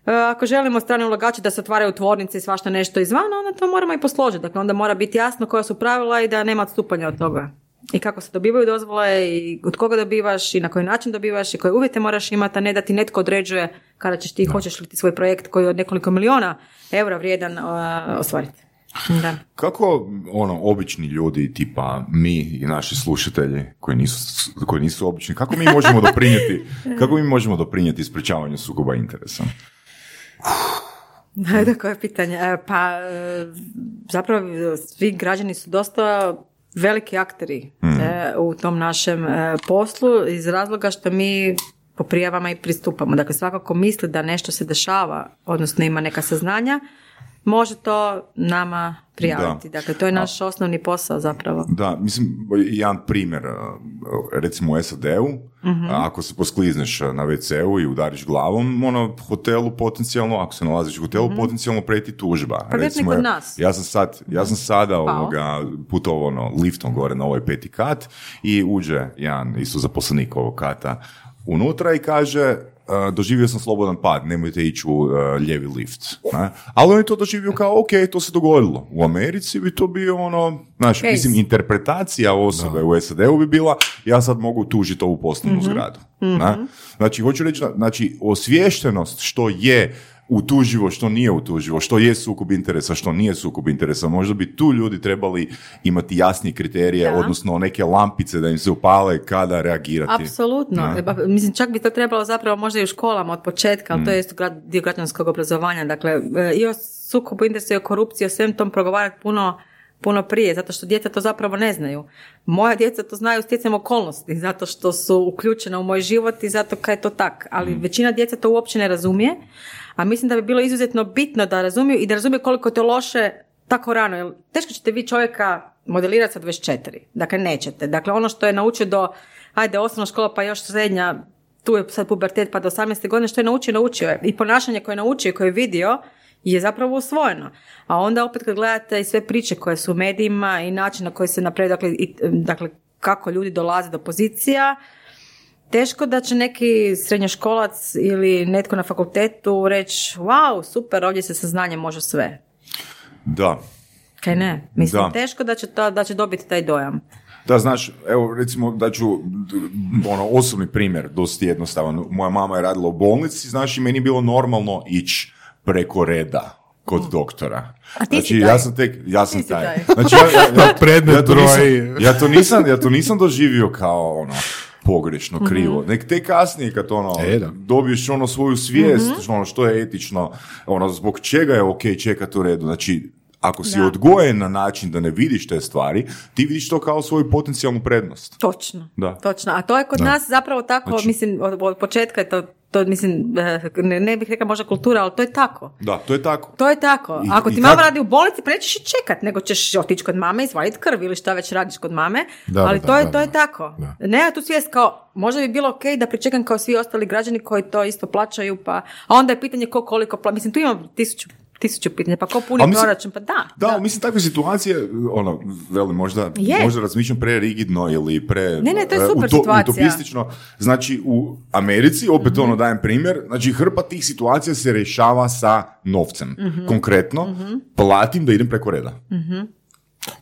ako želimo strane ulagače da se otvaraju tvornice i svašta nešto izvana, onda to moramo i posložiti. Dakle, onda mora biti jasno koja su pravila i da nema odstupanja od toga. I kako se dobivaju dozvole i od koga dobivaš i na koji način dobivaš i koje uvjete moraš imati, a ne da ti netko određuje kada ćeš ti, hoćeš li ti svoj projekt koji je od nekoliko miliona eura vrijedan uh, ostvariti. Da. Kako ono obični ljudi tipa mi i naši slušatelji koji nisu, koji nisu obični, kako mi možemo doprinijeti kako mi možemo doprinijeti sprečavanju sukoba interesa? Ajde, koje pitanje? E, pa e, zapravo svi građani su dosta veliki akteri mm. u tom našem poslu iz razloga što mi po prijavama i pristupamo. Dakle, svakako misli da nešto se dešava, odnosno ima neka saznanja, može to nama prijaviti. Dakle, to je naš osnovni posao zapravo. Da, mislim, jedan primjer, recimo u SAD-u, mhm. ako se posklizneš na WC-u i udariš glavom, ono, hotelu potencijalno, ako se nalaziš u hotelu, mm potencijalno preti tužba. Pa recimo, kod nas. Ja sam, sad, ja sam sada ovoga, putovao ono, liftom gore na ovaj peti kat i uđe jedan isto zaposlenik ovog kata unutra i kaže doživio sam slobodan pad, nemojte ići u uh, lijevi lift. Ne? Ali on je to doživio kao, ok, to se dogodilo. U Americi bi to bio ono, znaš, mislim, interpretacija osobe u SAD-u bi bila, ja sad mogu tužiti ovu poslovnu mm zgradu. mm Znači, hoću reći, znači, osviještenost što je utuživo, što nije utuživo, što je sukob interesa, što nije sukob interesa. Možda bi tu ljudi trebali imati jasnije kriterije, odnosno neke lampice da im se upale kada reagirati. Apsolutno. Mislim, čak bi to trebalo zapravo možda i u školama od početka, ali to mm. je dio građanskog obrazovanja. Dakle, e, i o sukobu interesa i o korupciji, o svem tom progovarati puno puno prije, zato što djeca to zapravo ne znaju. Moja djeca to znaju stjecajem okolnosti, zato što su uključena u moj život i zato kaj je to tak. Ali mm. većina djeca to uopće ne razumije, a mislim da bi bilo izuzetno bitno da razumiju i da razumiju koliko to loše tako rano. Jer teško ćete vi čovjeka modelirati sa 24. Dakle, nećete. Dakle, ono što je naučio do, ajde, osnovna škola pa još srednja, tu je sad pubertet pa do 18. godine, što je naučio, naučio je. I ponašanje koje je naučio i koje je vidio, je zapravo usvojeno. A onda opet kad gledate i sve priče koje su u medijima i način na koji se napravi, dakle, i, dakle kako ljudi dolaze do pozicija, teško da će neki srednjoškolac ili netko na fakultetu reći wow, super, ovdje se znanje može sve. Da. Kaj ne? Mislim, da. teško da će, to, da će dobiti taj dojam. Da, znaš, evo recimo da ću, ono, osobni primjer, dosta jednostavan. Moja mama je radila u bolnici, znaš, i meni je bilo normalno ići preko reda kod mm. doktora. A ti znači, si taj. ja sam tek, ja sam taj. taj. Znači, ja, ja, ja, predmet ja to, nisam, ja, to nisam, ja to nisam doživio kao ono, pogrešno, mhm. krivo. Nek te kasnije kad ono, e, dobiješ ono svoju svijest, mm ono što je etično, ono, zbog čega je ok čekati u redu. Znači, ako si da. odgojen na način da ne vidiš te stvari, ti vidiš to kao svoju potencijalnu prednost. Točno. Da. Točno. A to je kod nas zapravo tako, znači, mislim, od, od početka je to to mislim, eh, ne, ne bih rekla možda kultura, ali to je tako. Da, to je tako. To je tako. Ako ti mama radi u bolnici, pa nećeš i čekat, nego ćeš otići kod mame, izvaditi krv ili šta već radiš kod mame, da, ali to, je, to je tako. Ne, tu svijest kao, možda bi bilo ok da pričekam kao svi ostali građani koji to isto plaćaju, pa, a onda je pitanje ko koliko plaća. Mislim, tu imam tisuću tisuću pitanja, pa ko puni proračun, pa da. Da, da. mislim, takve situacije, ono, veli, možda, možda razmišljam pre rigidno ili pre ne, ne, to je super uto, situacija. utopistično. Znači, u Americi, opet mm ono dajem primjer, znači hrpa tih situacija se rješava sa novcem. mm Konkretno, mm platim da idem preko reda. mm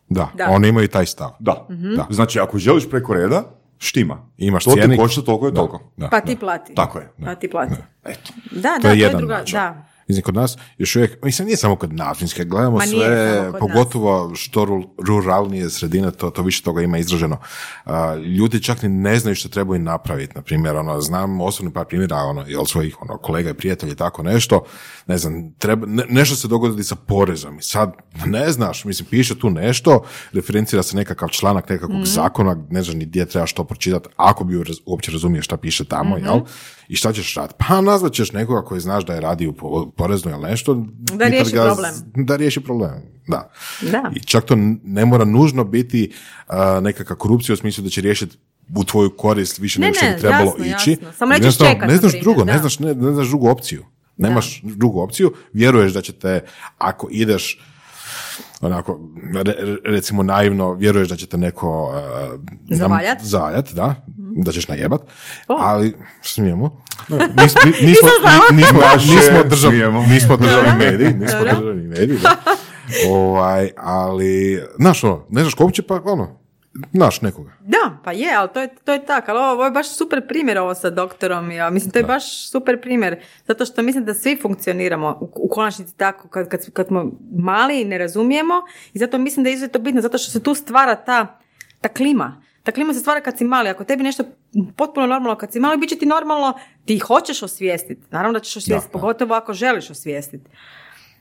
Da, da, oni imaju taj stav. Da. da. Znači, ako želiš preko reda, štima. Imaš to ti košta toliko je toliko. pa ti plati. Tako je. Pa ti plati. Eto. Da, to da, je to je druga, da. Mislim, kod nas još uvijek, mislim, nije samo kod nas, mislim, gledamo Ma sve, pogotovo što ru- ruralnije sredine, to, to više toga ima izraženo. A, ljudi čak ni ne znaju što trebaju napraviti, na primjer, ono, znam osobno par primjera, ono, jel svojih ono, kolega i prijatelja i tako nešto, ne znam, treba, ne- nešto se dogodi sa porezom i sad ne znaš, mislim, piše tu nešto, referencira se nekakav članak nekakvog zakona, ne znaš ni gdje treba što pročitati, ako bi uopće razumio šta piše tamo, jel? I šta ćeš raditi? Pa nazvat ćeš nekoga koji znaš da je radio po, porezno ili nešto. Da riješi ga- problem. Da riješi problem, da. Da. I čak to ne mora nužno biti a, nekakva korupcija u smislu da će riješiti u tvoju korist više Ne, nego što bi trebalo jasno, ići. jasno. Samo nećeš Jednostavno, čekat, Ne na znaš primjer, drugo, ne da. znaš, ne, ne znaš drugu opciju. Nemaš drugu opciju, vjeruješ da će te, ako ideš onako, re- recimo naivno, vjeruješ da će te neko uh, Zavaljat? zavaljat, da, da ćeš najebat, O. ali smijemo. Nis, ni- nismo, držav, državni mediji, nismo državni mediji, da. Ovaj, ali, znaš ono, ne znaš kog će pa, ono, znaš nekoga. Da, pa je, ali to je, to je tako, ali ovo, ovo je baš super primjer ovo sa doktorom, ja mislim, to je baš super primjer, zato što mislim da svi funkcioniramo u, u konačnici tako, kad, kad, kad smo mali i ne razumijemo i zato mislim da je izuzetno bitno, zato što se tu stvara ta, ta klima. Ta klima se stvara kad si mali, ako tebi nešto potpuno normalno kad si mali, bit će ti normalno, ti hoćeš osvijestiti, naravno da ćeš osvijestiti, pogotovo ako želiš osvijestiti.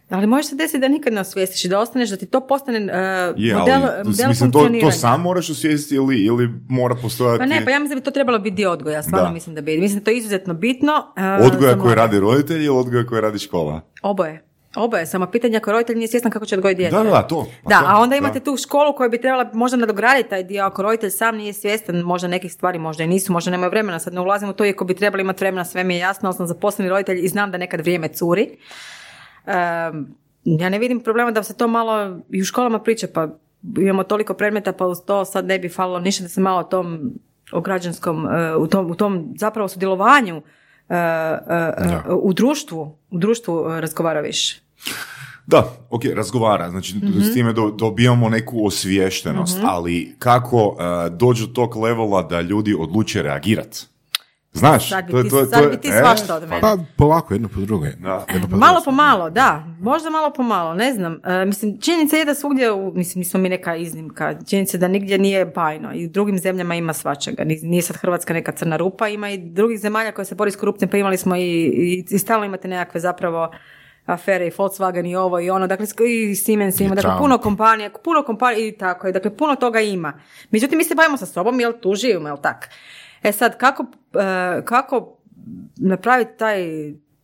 Ali može se desiti da nikad ne osvijestiš i da ostaneš, da ti to postane uh, Je, model, ali, model mislim, to, to sam moraš osvijestiti ili, ili mora postojati... Pa ne, pa ja mislim da bi to trebalo biti dio odgoja, stvarno Da. mislim da bi. Mislim da to je izuzetno bitno. uh, Odgoja mlade. radi roditelji ili odgoja koji radi škola? Oboje. Oboje, samo pitanje ako roditelj nije svjestan kako će odgojiti dijete. Da, da, to. Pa Da, to, a onda da. imate tu školu koja bi trebala možda nadograditi taj dio, ako roditelj sam nije svjestan, možda nekih stvari možda i nisu, možda nemaju vremena, sad ne ulazim u to, iako bi trebali imati vremena, sve mi je jasno, ali sam zaposleni roditelj i znam da nekad vrijeme curi. Ehm, ja ne vidim problema da se to malo i u školama priča, pa imamo toliko predmeta, pa uz to sad ne bi falilo ništa da se malo o tom o građanskom, e, u tom, u tom zapravo sudjelovanju e, e, u društvu, u društvu razgovara više. Da, ok, razgovara, znači Mhm. s time do, dobijamo neku osviještenost, ali kako uh, dođu do tog levela da ljudi odluče reagirati? Znaš, Sad bi to, ti- to, sad to- bi ti e, svašta od mene. Pa polako, jedno po druge. Da. Jedno po Malo druge. po malo, da. Možda malo po malo, ne znam. E, mislim, činjenica je da svugdje, mislim, nismo mi neka iznimka. Činjenica je da nigdje nije bajno. I u drugim zemljama ima svačega. Ni- Nije sad Hrvatska neka crna rupa, ima i drugih zemalja koje se bori s korupcijom, pa imali smo i, i, i stalno imate nekakve zapravo afere i Volkswagen i ovo i ono, dakle i Siemens ima, dakle puno kompanija, puno kompanija i tako je, dakle puno toga ima. Međutim, mi se bavimo sa sobom, jel tu živimo, jel tak? E sad, kako, e, kako napraviti taj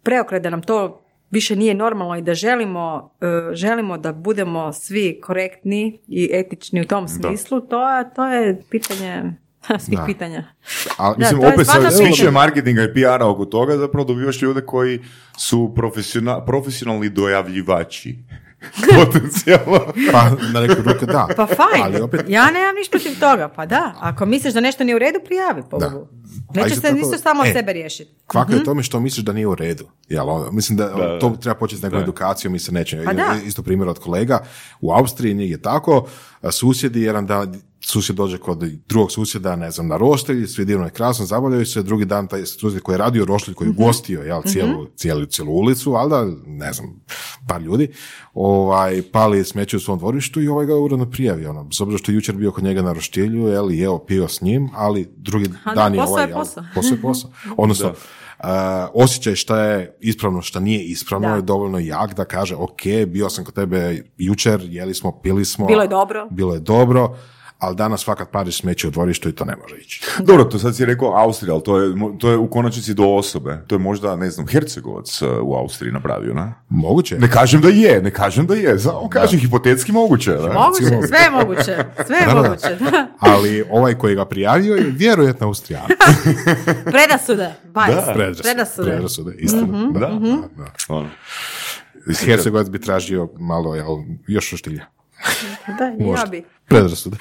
preokret da nam to više nije normalno i da želimo, e, želimo da budemo svi korektni i etični u tom smislu, to, je- to je pitanje svih Da. pitanja. Ali, Mislim, je opet sa više marketinga i PR-a oko toga zapravo dobivaš ljude koji su profesiona- profesionalni dojavljivači. Potencijalno. pa na neku ruku da. Pa fajn, Ali opet, ja nemam ništa protiv toga, pa da, ako misliš da nešto nije u redu, prijavi po Da. Bogu. A Neće se tako- nisu samo e, sebe riješiti. kvaka je u tome što misliš da nije u redu. Jel, ono, mislim da, Da, to da. treba početi s nekom Da. edukacijom i se neće. Pa da. Isto primjer od kolega. U Austriji nije tako. a Susjedi, jedan dan susjed dođe kod drugog susjeda, ne znam, na roštilj, svi divno je krasno, zabavljaju se, drugi dan taj susjed koji je radio roštilj, koji je ugostio, jel, cijelu, cijelu, cijelu ulicu, valjda, ne znam, par ljudi, ovaj, pali smeće u svom dvorištu i ovaj ga uredno prijavio, ono, s obzirom što je jučer bio kod njega na roštilju, jel, jeo, pio s njim, ali drugi A da, dan je posao ovaj, je jel, posao. posao je posao. Odnosno, uh, osjećaj šta je ispravno, šta nije ispravno Da. je dovoljno jak da kaže, ok, bio sam kod tebe jučer, jeli smo, pili smo. Bilo je dobro. Bilo je dobro, ali danas fakat pariš smeće u dvorištu i to ne može ići. Dobro, to sad si rekao Austrija, ali to je, to je u konačnici do osobe. To je možda, ne znam, Hercegovac uh, u Austriji napravio, ne? Moguće. Ne kažem da je, ne kažem da je, samo kažem hipotetski moguće. Ne? Moguće, sve je moguće, sve je Da, da, da. moguće. da. Ali ovaj koji ga prijavio je vjerojatno Austrijan. Predasude, bajs. Predrasude. Predasude. Predrasude, istina. Da, da, da. Ono. Hercegovac bi tražio malo, jel, još roštilja. Da, i ja bi. Predrasude.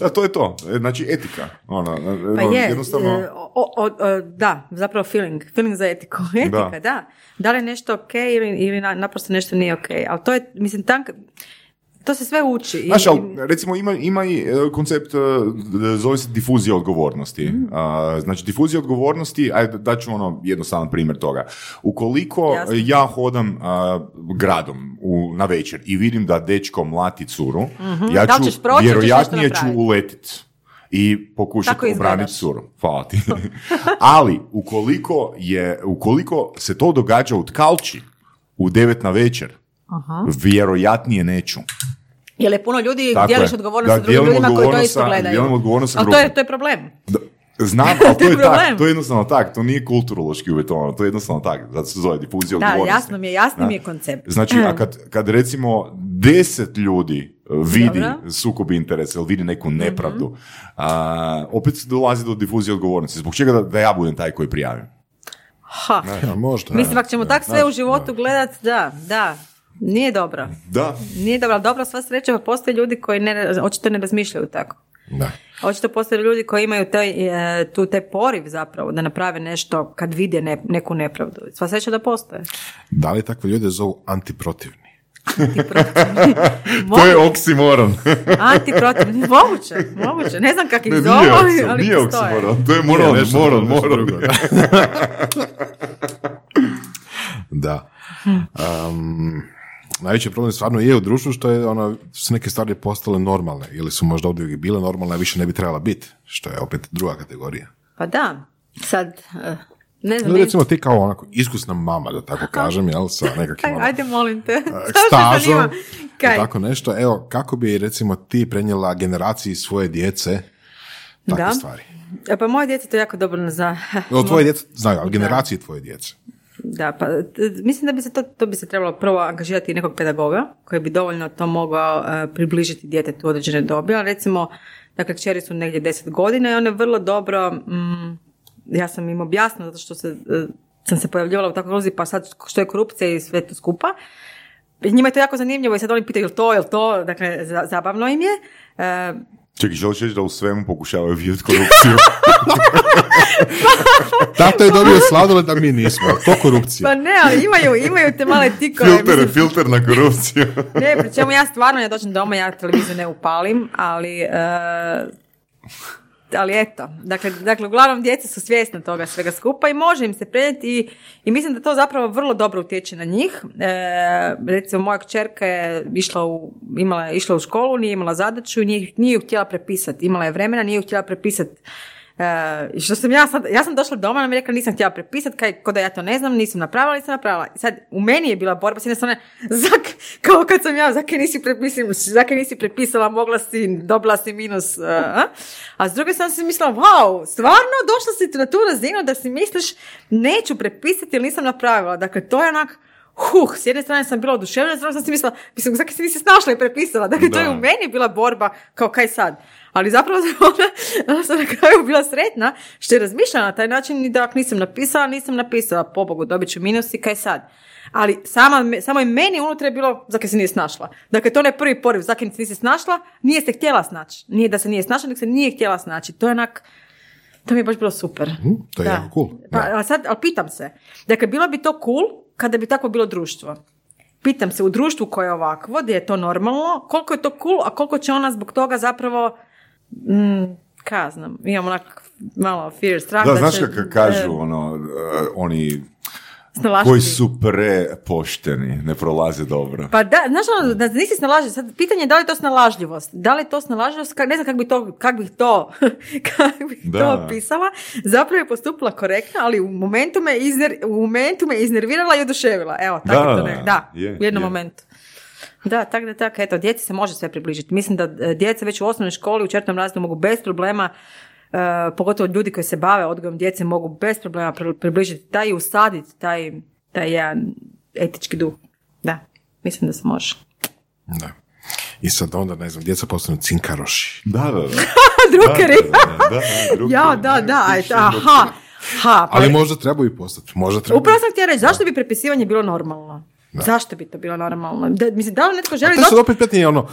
Da, to je to. E, Znači, etika. Ono, Pa ono, je, jednostavno... e, o, o, o, da, zapravo feeling, feeling za etiku. Etika, da. Da, li je nešto ok ili, ili na- naprosto nešto nije ok. Ali to je, mislim, tanka, to se sve uči. Znaš, ali, recimo ima, ima i e, koncept, e, zove se difuzija odgovornosti. A, znači, difuzija odgovornosti, ajde daću ono jednostavan primjer toga. Ukoliko Jasno. ja hodam a, gradom u, na večer i vidim da dečko mlati curu, ja Mhm. Da li ću, proći vjerojatnije ću napraviti? uletit i pokušati obraniti curu. Hvala ti. Ali, ukoliko, je, ukoliko se to događa u tkalči u devet na večer, vjerojatnije neću. Jer je puno ljudi Tako dijeliš je. odgovornost Da, sa drugim ljudima koji to isto gledaju. dijelimo odgovornost sa Ali to je, to je problem. Da, znam, ali to To je je problem. tak, to je jednostavno tak, to nije kulturološki uvjetovano, to je jednostavno tak, zato se zove difuzija Da, odgovornosti. jasno mi je, jasno Da. mi je koncept. Znači, a kad, kad recimo deset ljudi uh, vidi Dobro. Mhm. sukob interesa ili vidi neku nepravdu, a, opet se dolazi do difuzije odgovornosti. Zbog čega da, da ja budem taj koji prijavim? Ha. Ja, možda. Mislim, ako ćemo tak sve u životu gledat, da, da, nije dobro. Da. Nije dobro, ali dobra sva sreća, pa postoje ljudi koji ne, očito ne razmišljaju tako. Da. Očito postoje ljudi koji imaju taj, e, tu taj poriv zapravo da naprave nešto kad vide ne- neku nepravdu. Sva sreća da postoje. Da li takve ljude zovu antiprotivni? Antiprotivni. To je oksimoron. Antiprotivni. Moguće, moguće. Ne znam kak ih zovu, nije, ali, ali nije postoje. oksimoron, to je Nije, moron, nešto moron, drugo, nešto moron. drugo, Da. Um, najveći problem stvarno je u društvu što je ono, su neke stvari postale normalne ili su možda ovdje bile normalne, a više ne bi trebala biti, što je opet druga kategorija. Pa da, sad, e, ne znam, meni- recimo ti kao onako iskusna mama, da tako kažem, jel, sa nekakvim ono, ajde molim te. Me stažom. Kaj? tako nešto. Evo, kako bi recimo ti prenijela generaciji svoje djece takve Da. stvari? E, Pa moje djece to jako dobro ne zna. No, tvoje djece znaju, ali generaciji tvoje djece. Da, pa mislim da bi se to, to bi se trebalo prvo angažirati nekog pedagoga koji bi dovoljno to mogao e, približiti djetetu u određene dobi, ali recimo, dakle, kćeri su negdje 10 godina i one vrlo dobro, mm, ja sam im objasnila zato što se, e, sam se pojavljivala u takvoj ulozi, pa sad što je korupcija i sve to skupa. Njima je to jako zanimljivo i sad oni pitaju jel to, jel to, dakle, za- zabavno im je. Čekaj, želiš reći da u svemu pokušavaju vidjeti korupciju? Tato je dobio sladoled, a mi nismo. To korupcija. pa ne, ali imaju, imaju te male tikove. filter, mislim, filter na korupciju. Ne, pri čemu ja stvarno ja dođem doma, ja televiziju ne upalim, ali... e, ali eto, dakle, dakle, uglavnom djeca su svjesna toga svega skupa i može im se prenijeti i, i mislim da to zapravo vrlo dobro utječe na njih. E, recimo, moja kćerka je išla u, imala, išla u školu, nije imala zadaću, nije, nije ju htjela prepisati, imala je vremena, nije ju htjela prepisati i što sam ja sad, ja sam došla doma, ona mi rekla nisam htjela prepisati, kaj, ko da ja to ne znam, nisam napravila, nisam napravila. I sad, u meni je bila borba s jedne strane, zak, kao kad sam ja, zakaj nisi, prepisala, zakaj nisi prepisala, mogla si, dobila si minus, e, a? a s druge strane sam mislila, wow, stvarno došla si na tu razinu da si misliš, neću prepisati jer nisam napravila. Dakle, to je onak, Huh, s jedne strane sam bila oduševljena, s druge sam si mislila, mislim, zakaj si nisi snašla i prepisala? Dakle, to je Da. u meni bila borba, kao kaj sad? Ali zapravo sam ona, sam na kraju bila sretna što je razmišljala na taj način i da ako nisam napisala, nisam napisala, pobogu, dobit ću minus i kaj sad? Ali sama, samo je meni unutra je bilo zakaj se nije snašla. Dakle, to je prvi poriv, zakaj se nisi snašla, nije se htjela snaći. Nije da se nije snašla, nego se nije htjela snaći. To je onak, to mi je baš bilo super. to je jako cool. Pa, Da. a sad, ali pitam se. Dakle, bilo bi to cool kada bi tako bilo društvo. Pitam se, u društvu koje je ovakvo, gdje je to normalno, koliko je to cool, a koliko će ona zbog toga zapravo, mm, ka znam, imam onak malo fear, strah Da, da, znaš će, kako kažu, e, ono, uh, oni snalažiti. koji su prepošteni, ne prolaze dobro. Pa da, znaš ono, da nisi snalažljiv, sad pitanje je da li je to snalažljivost, da li je to snalažljivost, ne znam kako bi to, kak bih to, kak bih Da. to opisala, zapravo je postupila korektno, ali u momentu me, izner, u momentu me iznervirala i oduševila, evo, tako Da, to ne, da, je, u jednom je. momentu. Da, tako da tako, eto, djeci se može sve približiti. Mislim da e, djeca već u osnovnoj školi, u četvrtom razredu mogu bez problema, e, pogotovo ljudi koji se bave odgojom djece, mogu bez problema pri- približiti taj i usaditi taj, taj jedan etički duh. Da, mislim da se može. Da. I sad onda, ne znam, djeca postanu cinkaroši. Da, da, da. Drukeri. Da, da, da, da, drukeri. Ja, da, da, aj, aha, ha, pa, Ali možda trebaju postati, možda trebaju. upravo sam htjela reći, zašto bi prepisivanje bilo normalno? Zašto bi to bilo normalno? Da, mislim, da li netko želi To doći... su opet pitanje ono, uh,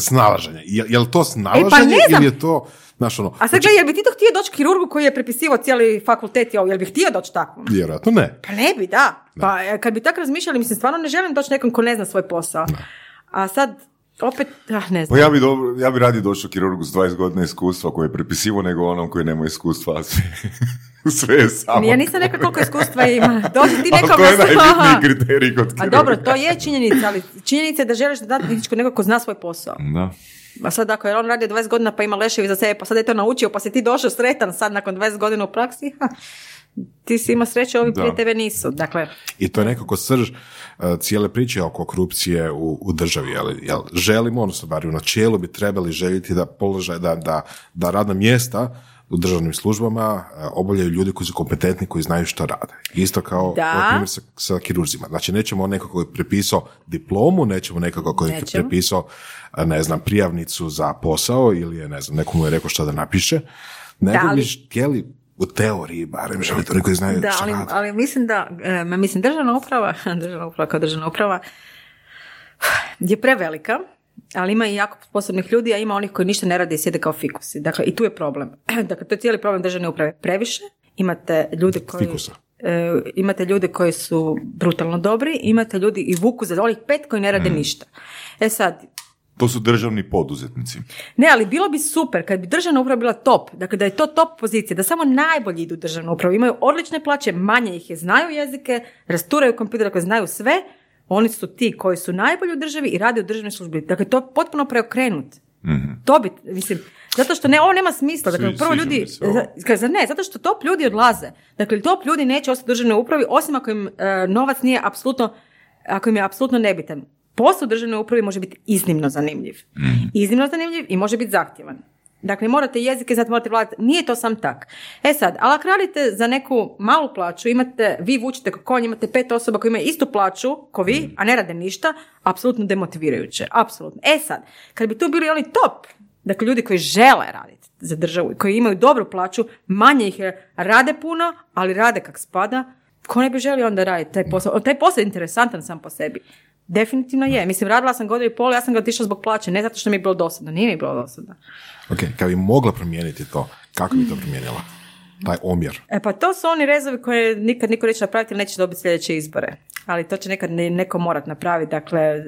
snalaženje. Je, je li to snalaženje pa ne znam. ili je to, znaš ono, A sad gledaj, jel bi ti to htio doći kirurgu koji je prepisivao cijeli fakultet i ovo, jel bi htio doći takvom? vjerojatno ne. Pa ne bi, da. Pa e, kad bi tako razmišljali, mislim, stvarno ne želim doći nekom ko ne zna svoj posao. A sad, opet, ah, ne Pa znam. ja bi, dobro, ja bi radije došao kirurgu s 20 godina iskustva koji je prepisivo nego onom koji nema iskustva, a sve, sve je samo. Ja nisam rekla koliko iskustva ima. Dođi ti nekom to je najbitniji kriterij kod A kirurga. dobro, to je činjenica, ali činjenica je da želiš dati fizičko nekog ko zna svoj posao. Da. A sad ako je on radio 20 godina pa ima leševi za sebe, pa sad je to naučio, pa si ti došao sretan sad nakon 20 godina u praksi, ha, ti si ima sreće, ovi prije tebe nisu. Dakle, I to je nekako srž uh, cijele priče oko korupcije u, u državi. Jel, jel želimo, odnosno bar u načelu bi trebali željeti da položaj, da, da, da radna mjesta u državnim službama uh, obavljaju ljudi koji su kompetentni, koji znaju što rade. Isto kao primjer, sa, sa kirurzima. Znači, nećemo nekako koji je prepisao diplomu, nećemo nekako koji je prepisao, uh, ne znam, prijavnicu za posao ili je, ne znam, nekomu je rekao što da napiše, nego bi htjeli u teoriji barem želite oni koji znaju da, ali, ali mislim da, e, mislim, državna uprava, državna uprava kao državna uprava je prevelika, ali ima i jako sposobnih ljudi, a ima onih koji ništa ne rade i sjede kao fikusi. Dakle, i tu je problem. Dakle, to je cijeli problem državne uprave. Previše, imate ljude koji... Fikusa. e, imate ljude koji su brutalno dobri, imate ljudi i vuku za onih pet koji ne rade ništa. E sad, To su državni poduzetnici. ne, ali bilo bi super kad bi državna uprava bila top, dakle da je to top pozicija, da samo najbolji idu u državnu upravu, imaju odlične plaće, manje ih je, znaju jezike, rasturaju kompjuter, dakle znaju sve, oni su ti koji su najbolji u državi i rade u državnoj službi. Dakle, to je potpuno preokrenut. To bi, mislim, zato što ne, ovo nema smisla. Dakle, Svi- prvo ljudi, za- ne? Zato što top ljudi odlaze. Dakle, top ljudi neće ostati u državnoj upravi, osim ako im e, novac nije apsolutno, ako im je apsolutno nebitan. Posao u državnoj upravi može biti iznimno zanimljiv. Iznimno zanimljiv i može biti zahtjevan. Dakle, morate jezike znati, morate vladati. Nije to sam tak. E sad, ali ako radite za neku malu plaću, imate, vi vučite kao konj, imate pet osoba koji imaju istu plaću ko vi, a ne rade ništa, apsolutno demotivirajuće. Apsolutno. E sad, kad bi tu bili oni top, dakle ljudi koji žele raditi za državu i koji imaju dobru plaću, manje ih je, rade puno, ali rade kak spada, ko ne bi želio onda raditi taj posao? Taj posao je interesantan sam po sebi. Definitivno je. Mislim, radila sam godinu i pol, ja sam ga otišla zbog plaće, ne zato što mi je bilo dosadno, nije mi bilo dosadno. Ok, kad bi mogla promijeniti to, kako bi to promijenila? Taj omjer. E pa to su oni rezovi koje nikad niko neće napraviti ili neće dobiti sljedeće izbore. Ali to će nekad ne- neko morat napraviti. Dakle,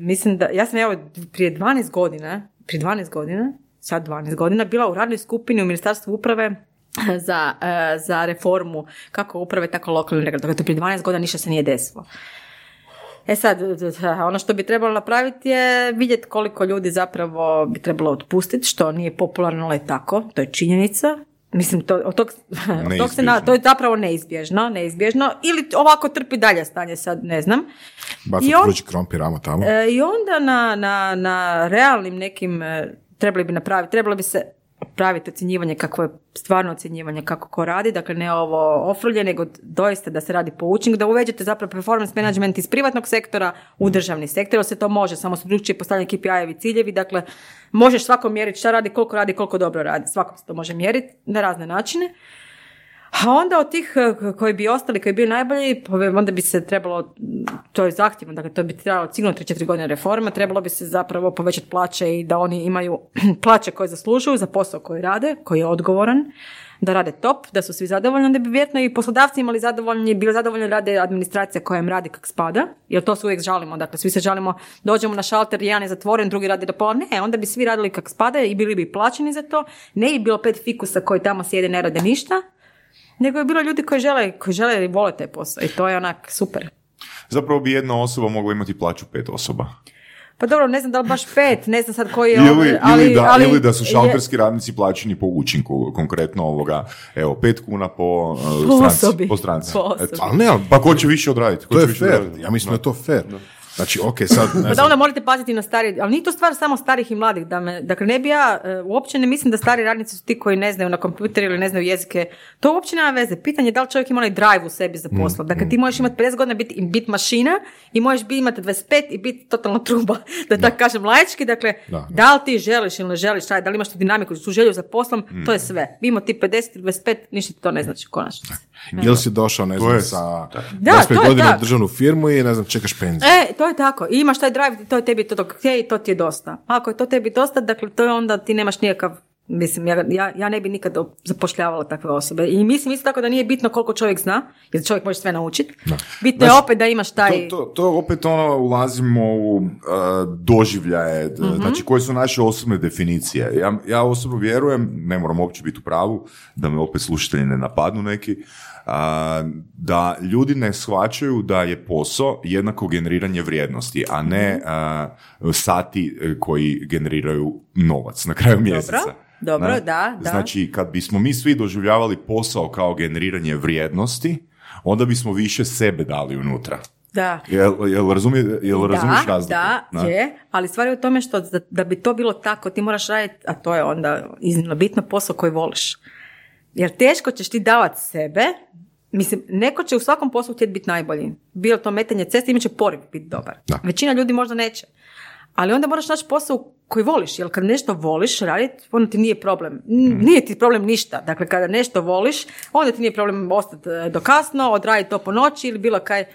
mislim da, ja sam evo prije 12 godina, prije 12 godina, sad 12 godina, bila u radnoj skupini u Ministarstvu uprave za, e, za reformu kako uprave, tako lokalne. Dakle, to prije 12 godina ništa se nije desilo. E sad, ono što bi trebalo napraviti je vidjeti koliko ljudi zapravo bi trebalo otpustiti, što nije popularno, ali je tako, to je činjenica. Mislim, to, od tog, od tog se na, to je zapravo neizbježno, neizbježno, ili ovako trpi dalje stanje, sad ne znam. Bacati on- vrući krompir, amo tamo. E, I onda na, na, na realnim nekim, e, trebali bi napraviti, trebalo bi se praviti ocjenjivanje kako je stvarno ocjenjivanje kako ko radi, dakle ne ovo ofrlje, nego doista da se radi po učinku, da uveđete zapravo performance management iz privatnog sektora u državni sektor, se to može, samo su drugčije postavljeni KPI-evi ciljevi, dakle možeš svako mjeriti šta radi, koliko radi, koliko dobro radi, svako se to može mjeriti na razne načine. A onda od tih eh, koji bi ostali, koji bi bili najbolji, onda bi se trebalo, to je zahtjevno, dakle to bi trebalo sigurno 3-4 godine reforma, trebalo bi se zapravo povećati plaće i da oni imaju plaće koje zaslužuju za posao koji rade, koji je odgovoran, da rade top, da su svi zadovoljni, onda bi vjerojatno i poslodavci imali zadovoljni, bili zadovoljni rade administracija koja im radi kak spada, jer to se uvijek žalimo, dakle svi se žalimo, dođemo na šalter, jedan je zatvoren, drugi radi do pola, ne, onda bi svi radili kak spada i bili bi plaćeni za to, ne bi bilo pet fikusa koji tamo sjede ne rade ništa, nego je bilo ljudi koji žele, koji žele i vole taj posao i to je onak super. Zapravo bi jedna osoba mogla imati plaću pet osoba. Pa dobro, ne znam da li baš pet, ne znam sad koji je... Ili, ovaj, ili, da, ali ili da su je- šalterski radnici plaćeni po učinku, konkretno ovoga, evo, pet kuna po, uh, Po stranci. osobi. Po stranci. Po osobi. Eto. Ali ne, ali Pa ko će više odraditi? Ko to će je više fair. odraditi? Ja mislim da je to fair. Znači, ok, sad, ne Pa da onda morate paziti na stari, ali nije to stvar samo starih i mladih. Da me, dakle, ne bi ja, e, uopće ne mislim da stari radnici su ti koji ne znaju na kompjuter ili ne znaju jezike. To uopće nema veze. Pitanje je da li čovjek ima onaj drive u sebi za posla. Dakle, ti možeš imati 50 godina biti i bit mašina i možeš biti imati 25 i biti totalno truba, da tako kažem laički. Dakle, Da. da li ti želiš ili ne želiš raditi, da li imaš tu dinamiku, tu želju za poslom, to je sve. Bi imao ti 50 ili 25, ništa ti to ne znači u ili si došao, ne znam, je- sa Da, 25 to je godina u državnu firmu i, ne znam, čekaš penziju. E, to je tako. I imaš taj drive, to je tebi to dok to ti je dosta. Ako je to tebi dosta, dakle, to je onda ti nemaš nikakav Mislim, ja, ja, ja ne bi nikad zapošljavala takve osobe. I mislim isto tako da nije bitno koliko čovjek zna, jer čovjek može sve naučiti. Bitno je Znači, opet da imaš taj... To, to, to opet ono ulazimo u uh, doživljaje, Mhm. znači koje su naše osobne definicije. Ja, ja osobno vjerujem, ne moram uopće biti u pravu, da me opet slušatelji ne napadnu neki, da ljudi ne shvaćaju da je posao jednako generiranje vrijednosti, a ne Mhm. sati e, koji generiraju novac na kraju mjeseca. dobro, Ne? da, da. Znači, kad bismo mi svi doživljavali posao kao generiranje vrijednosti, onda bismo više sebe dali unutra. Da. Jel, jel, razumije, jel razumiješ da, razliku? da, je, ali stvar je u tome što da, da bi to bilo tako, ti moraš raditi, a to je onda iznimno bitno, posao koji voliš. Jer teško ćeš ti davati sebe, mislim, neko će u svakom poslu htjeti biti najbolji. Bilo to metanje ceste, imat će poriv biti dobar. Da. Većina ljudi možda neće. Ali onda moraš naći posao koji voliš, jer kad nešto voliš raditi, onda ti nije problem. N- Nije ti problem ništa. Dakle, kada nešto voliš, onda ti nije problem ostati e, do kasno, odraditi to po noći ili bilo kaj, e,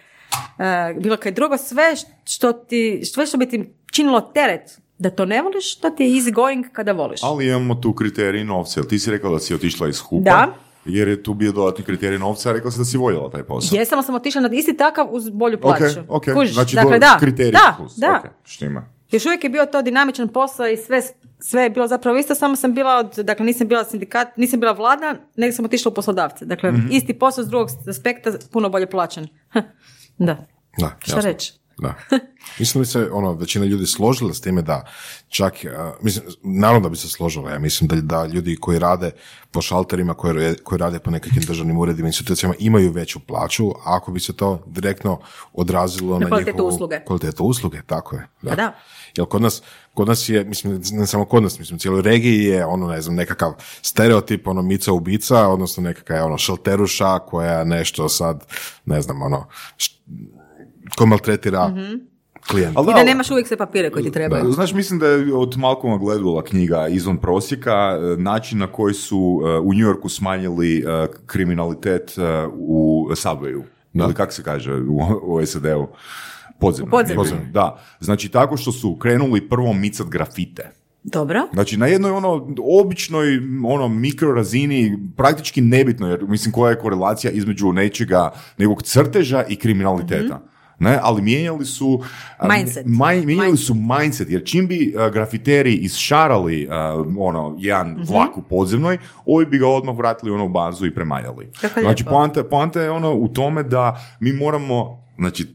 bilo kaj drugo. Sve što ti, sve što bi ti činilo teret da to ne voliš, to ti je easy going kada voliš. Ali imamo tu kriterij novca. Jel ti si rekla da si otišla iz hupa? Da. Jer je tu bio dodatni kriterij novca, a rekla si da si voljela taj posao. Jesam, ali sam otišla na isti takav uz bolju plaću. Ok, ok. Kužiš? Znači, dakle, da, kriterij da, plus. da. Ok, štima. Još uvijek je bio to dinamičan posao i sve, sve je bilo zapravo isto, samo sam bila od, dakle nisam bila sindikat, nisam bila vlada, nego sam otišla u poslodavce. Dakle, Mhm. isti posao s drugog aspekta, puno bolje plaćen. da. Da, Šta reći? Da. Mislim da bi se ono, većina ljudi složila s time da čak, mislim, naravno da bi se složila, ja mislim da, da ljudi koji rade po šalterima, koji, koji rade po nekakvim državnim uredima, institucijama, imaju veću plaću, ako bi se to direktno odrazilo na, kvalitetu njihovu usluge. kvalitetu usluge, tako je. Pa da. Jer kod nas, kod nas je, mislim, ne samo kod nas, mislim, u cijeloj regiji je ono, ne znam, nekakav stereotip, ono, mica ubica, odnosno nekakav, ono, šalteruša koja nešto sad, ne znam, ono, ko maltretira klijenta. Ali I da nemaš uvijek sve papire koji ti trebaju. Znaš, mislim da je od Malcolma Gladwella knjiga Izvan prosjeka, e, način na koji su e, u New Yorku smanjili e, kriminalitet u Subwayu. Ili kako se kaže u, u SAD-u? Podzemno. Podzemno. Da. Znači, tako što su krenuli prvo micat grafite. Dobro. Znači, na jednoj ono običnoj ono mikrorazini, praktički nebitno, jer mislim koja je korelacija između nečega, nekog crteža i kriminaliteta. Ne, ali mijenjali su a, Mindset. maj- mijenjali Mindset. su mindset, jer čim bi a, grafiteri isšarali a, ono, jedan vlak u podzemnoj, ovi bi ga odmah vratili ono u bazu i premaljali. Kako znači, poanta, poanta je ono u tome da mi moramo, znači,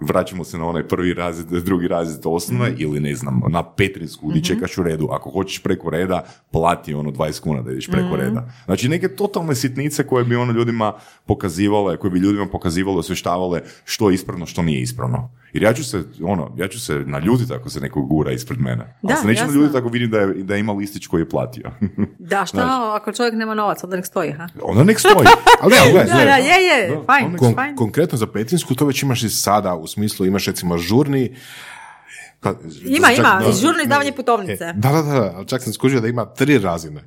vraćamo se na onaj prvi razred, drugi razred osnove Mhm. ili ne znam, na Petrinsku gdje čekaš u redu. Ako hoćeš preko reda, plati ono 20 kuna da ideš preko Mhm. reda. Znači neke totalne sitnice koje bi ono ljudima pokazivale, koje bi ljudima pokazivale, osvještavale što je ispravno, što nije ispravno. Jer ja ću se, ono, ja ću se naljutiti ako se neko gura ispred mene. Da, Ali se neću naljutiti ako vidim da, je, da ima listić koji je platio. Da, šta ako čovjek nema novac, onda nek stoji, ha? Onda nek stoji. Ali ne, gledaj, Da, da, je, je, Da, fajn, Kon- fajn. konkretno za Petinsku to već imaš i sada, u smislu imaš recimo žurni, pa, Ima, čak- ima, da, žurno izdavanje e, putovnice. Da, da, da, ali čak sam skužio da ima tri razine.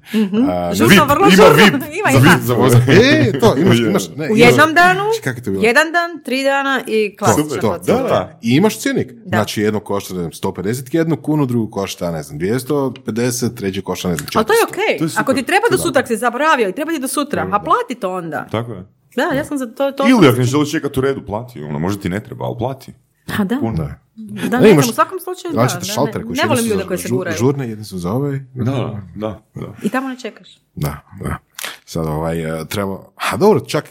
A, Žurno, VIP, vrlo ima žurno. VIP, Ima, za, ima. vi- za vozak. E, to, imaš, imaš. Ne, U imaš- jednom danu, Kako je to bilo? jedan dan, tri dana i klasična to, to, da, da. I imaš cjenik. Znači, jedno košta ne znam, 151 kunu, drugo košta, ne znam, 250, treće košta, ne znam, 400. Ali to je okej. Super. Ako ti treba do sutra, ako si zaboravio i treba ti do sutra, a plati to onda. Tako je. Da, ja sam za to... to Ili ako ne želiš čekati u redu, plati. Ono, možda ti ne treba, ali plati. A da, Puno. Da. da, Ne, ne, imaš u svakom slučaju da. šaltere ne, koji ne su- volim ljude koji se guraju. Žurne, jedni su za ove. Da, da, da. I tamo ne čekaš. Da, da. Sad ovaj, e, treba, a dobro, čak,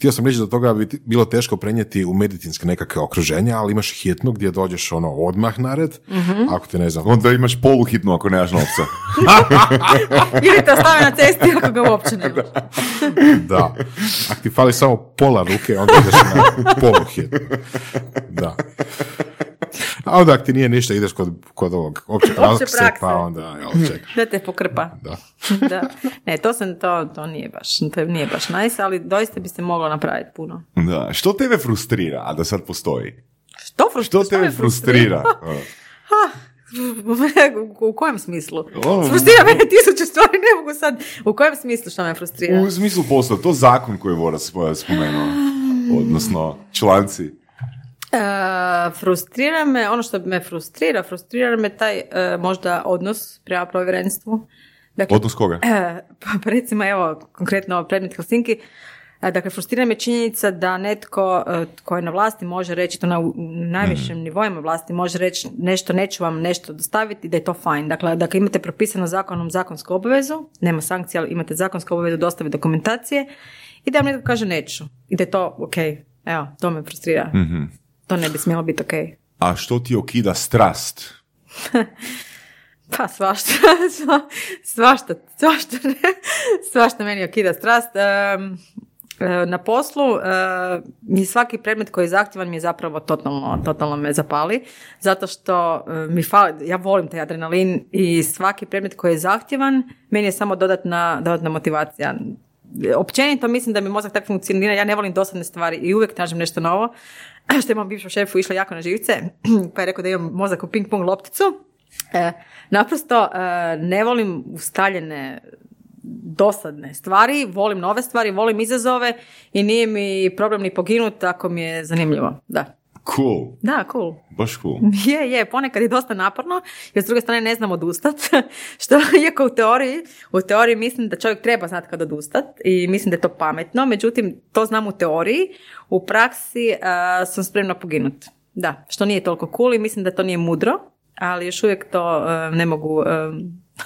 htio sam reći da toga bi bilo teško prenijeti u medicinske nekakve okruženja, ali imaš hitnu gdje dođeš ono odmah na red, Mhm. ako ti ne znam, Onda imaš poluhitnu ako nemaš novca. Ili te ostave na cesti ako ga uopće nemaš. da, ako ti fali samo pola ruke, onda ideš na polu hitnu. Da. A onda ako ti nije ništa, ideš kod, kod ovog opće prakse, prakse. pa onda, jel. Da te pokrpa. Da. da. Ne, to, sam, to, to nije baš, to nije baš nice, ali doista bi se moglo napraviti puno. da. Što tebe frustrira, a da sad postoji? Što, frus- Što tebe me frustrira? u, u kojem smislu? Ono- Frustrira mene tisuće stvari, ne mogu sad. U kojem smislu što me frustrira? U smislu posla, to zakon koji je Voras spomenuo. Odnosno, članci. E, frustrira me, ono što me frustrira, frustrira me taj e, možda odnos prema povjerenstvu. Dakle, Odnos koga? E, pa recimo evo konkretno predmet Helsinki, dakle frustrira me činjenica da netko tko je na vlasti može reći to na najvišim Mhm. nivoima vlasti može reći nešto neću vam nešto dostaviti da je to fajn. Dakle, dakle imate propisano zakonom zakonsku obavezu, nema sankcija, ali imate zakonsku obavezu dostaviti dokumentacije i da vam netko kaže neću. I da je to ok. Evo, to me frustrira. Mhm. To ne bi smjelo biti ok. A što ti okida strast? Pa svašta, sva- svašta, svašta, svašta meni okida strast. E, na poslu e, mi svaki predmet koji je zahtjevan mi je zapravo totalno, totalno me zapali, zato što e, mi fali, ja volim taj adrenalin i svaki predmet koji je zahtjevan meni je samo dodatna, dodatna motivacija. Općenito mislim da mi mozak tako funkcionira, ja ne volim dosadne stvari i uvijek tražim nešto novo, što je mom bivšom šefu išlo jako na živce, pa je rekao da imam mozak u ping pong lopticu, E, naprosto e, ne volim ustaljene dosadne stvari, volim nove stvari, volim izazove i nije mi problem ni poginut ako mi je zanimljivo. Da. Cool. Da, cool. Baš cool. Je, je, ponekad je dosta naporno, jer s druge strane ne znam odustat, što iako u teoriji, u teoriji mislim da čovjek treba znati kad odustat i mislim da je to pametno, međutim to znam u teoriji, u praksi e, sam spremna poginut. Da, što nije toliko cool i mislim da to nije mudro, ali još uvijek to e, ne mogu e,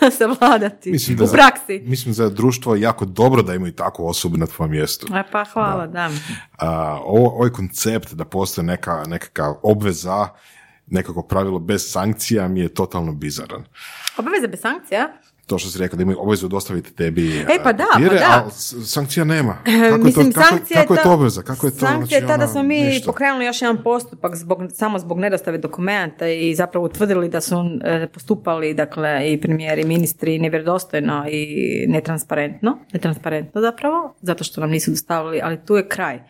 savladati Mislim da u za- praksi. Mislim društvo je jako dobro da imaju takvu osobu na tvojem mjestu. E, Pa hvala, da. A, ovo, ovaj koncept da postoji neka, nekakva obveza, nekako pravilo bez sankcija mi je totalno bizaran. Obaveze bez sankcija? To što si rekao, da imaju obvezu dostaviti tebi E, pa da, papire, pa da. ali sankcija nema. Kako Mislim, je to, kako, sankcija kako je ta- to obveza? Kako je to, Sankcija je znači, ta da ono, smo mi ništa. pokrenuli još jedan postupak zbog, samo zbog nedostave dokumenta i zapravo utvrdili da su e, postupali dakle, i premijeri i ministri nevjerodostojno i netransparentno. Netransparentno zapravo, zato što nam nisu dostavili, ali tu je kraj.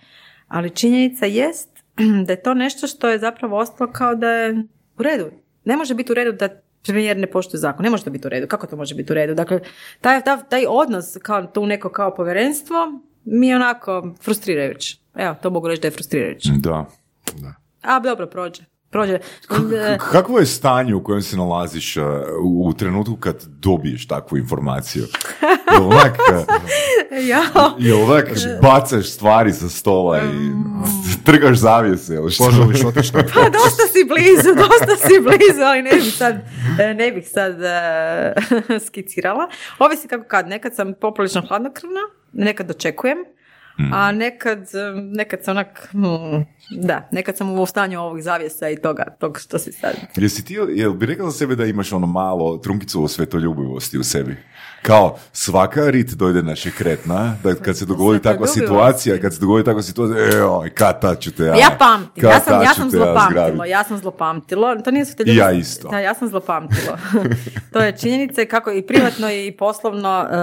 Ali činjenica jest da je to nešto što je zapravo ostalo kao da je u redu. Ne može biti u redu da premijer ne poštuje zakon. Ne može to biti u redu. Kako to može biti u redu? Dakle, taj, taj, taj odnos kao tu neko kao povjerenstvo mi je onako frustrirajući. Evo, to mogu reći da je frustrirajući. Da. A, dobro, prođe. Prođe. E, Kakvo je stanje u kojem se nalaziš uh, u, trenutku kad dobiješ takvu informaciju? Jel onak, uh, onak bacaš stvari sa stola i trgaš zavjese ili što? Poželiš otići na pa dosta si blizu, dosta si blizu, ali ne bih sad, e, ne bih sad e, skicirala. Ovisi kako kad, nekad sam poprilično hladnokrvna, nekad dočekujem, a nekad, e, nekad sam onak, hmm, da, nekad sam u stanju ovog zavjesa i toga, tog što si sad. Jesi ti, jel bi rekao za sebe da imaš ono malo trunkicu o svetoljubivosti u sebi? Kao svaka rit dojde na šekretna, da kad se dogodi takva situacija, kad se dogodi takva situacija, eoj, kad tad ću te ja... Ja pamtim, ja sam, ja sam te ja zlopamtilo, ja sam zlopamtilo, to nije I ja isto. Da, ja sam zlopamtilo. to je činjenica kako i privatno i poslovno, uh,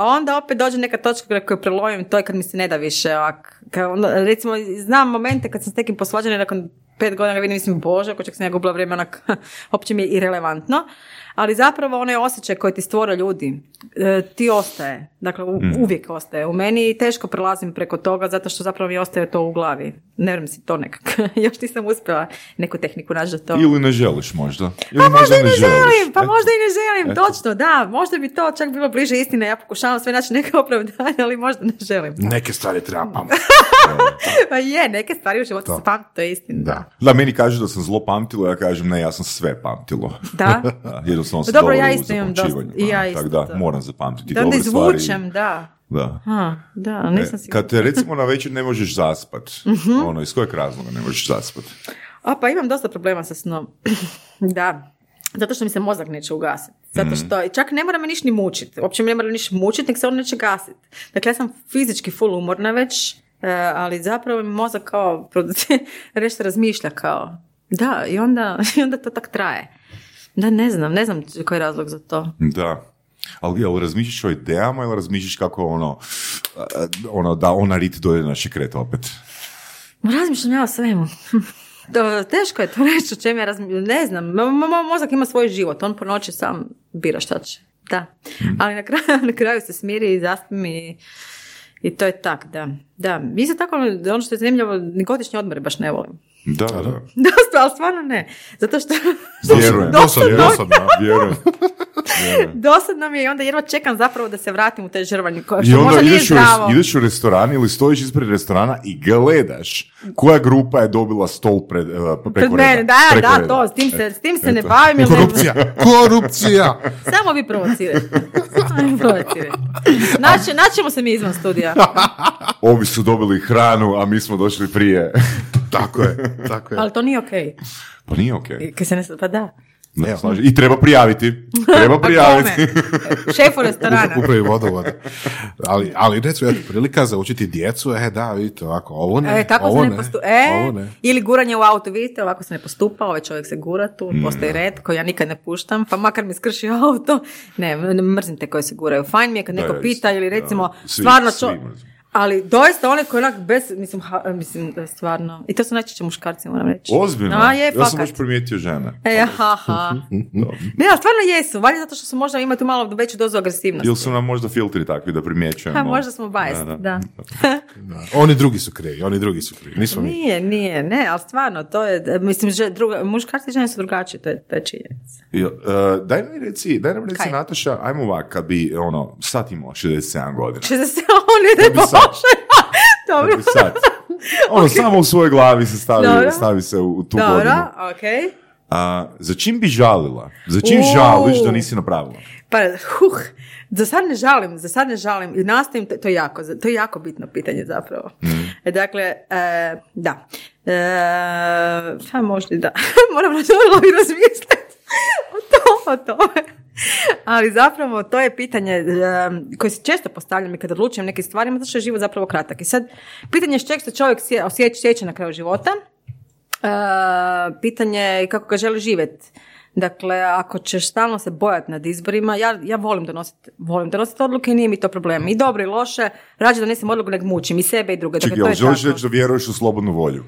a onda opet dođe neka točka koju prelomim, to je kad mi se ne da više ovak, ono, recimo znam momente kad sam s nekim posvađana nakon pet godina ga vidim, mislim, bože, ako čak sam ja gubila vrijeme, onak, uopće mi je irelevantno, ali zapravo onaj osjećaj koji ti stvore ljudi, e, ti ostaje, dakle u- uvijek ostaje. U meni i teško prelazim preko toga zato što zapravo mi ostaje to u glavi. Ne vjerujem si to nekako. Još nisam uspjela neku tehniku naći za to. Ili ne želiš možda. Ili Pa možda i ne želiš. želim, pa Eto. možda i ne želim, točno, da, možda bi to čak bilo bliže istine, ja pokušavam sve naći neke opravdanje, ali možda ne želim. Neke stvari treba. Pa je, neke stvari u životu se pamti, to je istina. Da. Da, meni kaže da sam zlo pamtilo, ja kažem ne, ja sam sve pamtilo. Da? Da, sam Dobro, dobar ja isto imam dosta- ja isto, Tako da, da. moram zapamtiti Da onda dobre stvari. izvučem, da. Da. Ha, da, nisam E, sigurna. kad te recimo na večer ne možeš zaspat, Mhm. ono, iz kojeg razloga ne možeš zaspat? A pa imam dosta problema sa snom. da. Zato što mi se mozak neće ugasiti. Zato što, i čak ne mora me ništa ni mučiti. Uopće me ne mora ništa mučiti, nek se on neće gasiti. Dakle, ja sam fizički full umorna već, e, ali zapravo mi mozak kao nešto razmišlja kao. Da, i onda, i onda to tak traje. Da, ne znam, ne znam koji je razlog za to. Da. Ali jel razmišljaš o idejama ili razmišljaš kako ono, a, ono da ona rit dođe na šekret opet? Razmišljam ja o svemu. To, teško je to reći o čem ja razmišljam. Ne znam, mo- mo- moj mozak ima svoj život, on po noći sam bira šta će. Da. Ali na kraju, na kraju se smiri i zaspim i, i to je tak, da. Da, isto tako ono što je zanimljivo, ni godišnje odmore baš ne volim. Da, da. Dosta, ali stvarno ne. Zato što... Vjerujem. Dosta Dosadno. Vjerujem. Dosadno mi je i onda jedva čekam zapravo da se vratim u te žrvanje, koje I što onda možda nije ideš u, zdravo. ideš u restoran ili stojiš ispred restorana i gledaš koja grupa je dobila stol pred, uh, preko Pred reda. mene, da, Preko da, reda. to, s tim se, s tim se ne bavim. ne- Korupcija, korupcija. Samo vi provocirajte. Naći, naćemo se mi izvan studija. Ovi su dobili hranu, a mi smo došli prije. Tako je, tako je. Ali to nije okej. pa nije okej. Kaj se ne... Pa da. Ne, Evo. I treba prijaviti. Treba prijaviti. Šefu restorana. Upravi vodovoda. Ali, ali recimo, eto, prilika za učiti djecu, e, da, vidite, ovako, ovo ne, E, tako ovo se ne postupa. E, ovo ne. ili guranje u auto, vidite, ovako se ne postupa, ovaj čovjek se gura tu, postoji red koji ja nikad ne puštam, pa makar mi skrši auto. Ne, mrzim te koji se guraju. Fajn mi je kad neko pita ili recimo Da, svi- stvarno čo... Ali doista one koji onak bez, mislim, ha, mislim, da, stvarno, i to su najčešće muškarci, moram reći. Ozbiljno. A, je, ja sam baš primijetio žene. E, ha, ha. Ne, ali stvarno jesu, valjda zato što su možda imaju tu malo veću dozu agresivnosti. Ili su nam možda filtri takvi da primjećujemo. Ha, možda smo biased, da. Da. Oni drugi su krivi, oni drugi su krivi, nismo mi. Nije, nije, ne, ali stvarno, to je, mislim, že, druga, muškarci i žene su drugačiji, to je, to je činjenica. E, daj mi reci, daj nam reci Kaj? Nataša, ajmo ovak, kad bi, ono, sad imala 67 godina. 60 sad? Bože. Dobro. Sad, ono, samo u svojoj glavi se stavi, Dobro. stavi se u, u tu Dobro, godinu. okej. A, za čim bi žalila? Za čim U. žališ da nisi napravila? Pa, huh, za sad ne žalim, za sad ne žalim i nastojim, to, je jako, to je jako bitno pitanje zapravo. E, Dakle, e, da. E, možda da, moram razmisliti o, to, o tome. Ali zapravo to je pitanje e, koje se često postavljam i kad odlučujem nekim stvarima, zato što je život zapravo kratak. I sad, pitanje je čeg se čovjek sje- osjeća, sjeća na kraju života, E, pitanje je kako ga želi živjeti. Dakle, ako ćeš stalno se bojati nad izborima, ja, ja volim donositi volim donositi odluke i nije mi to problem. I dobro i loše, rađe donesem odluku nek mučim i sebe i druge. Čekaj, dakle, to jel je želiš tako. reći da vjeruješ u slobodnu volju?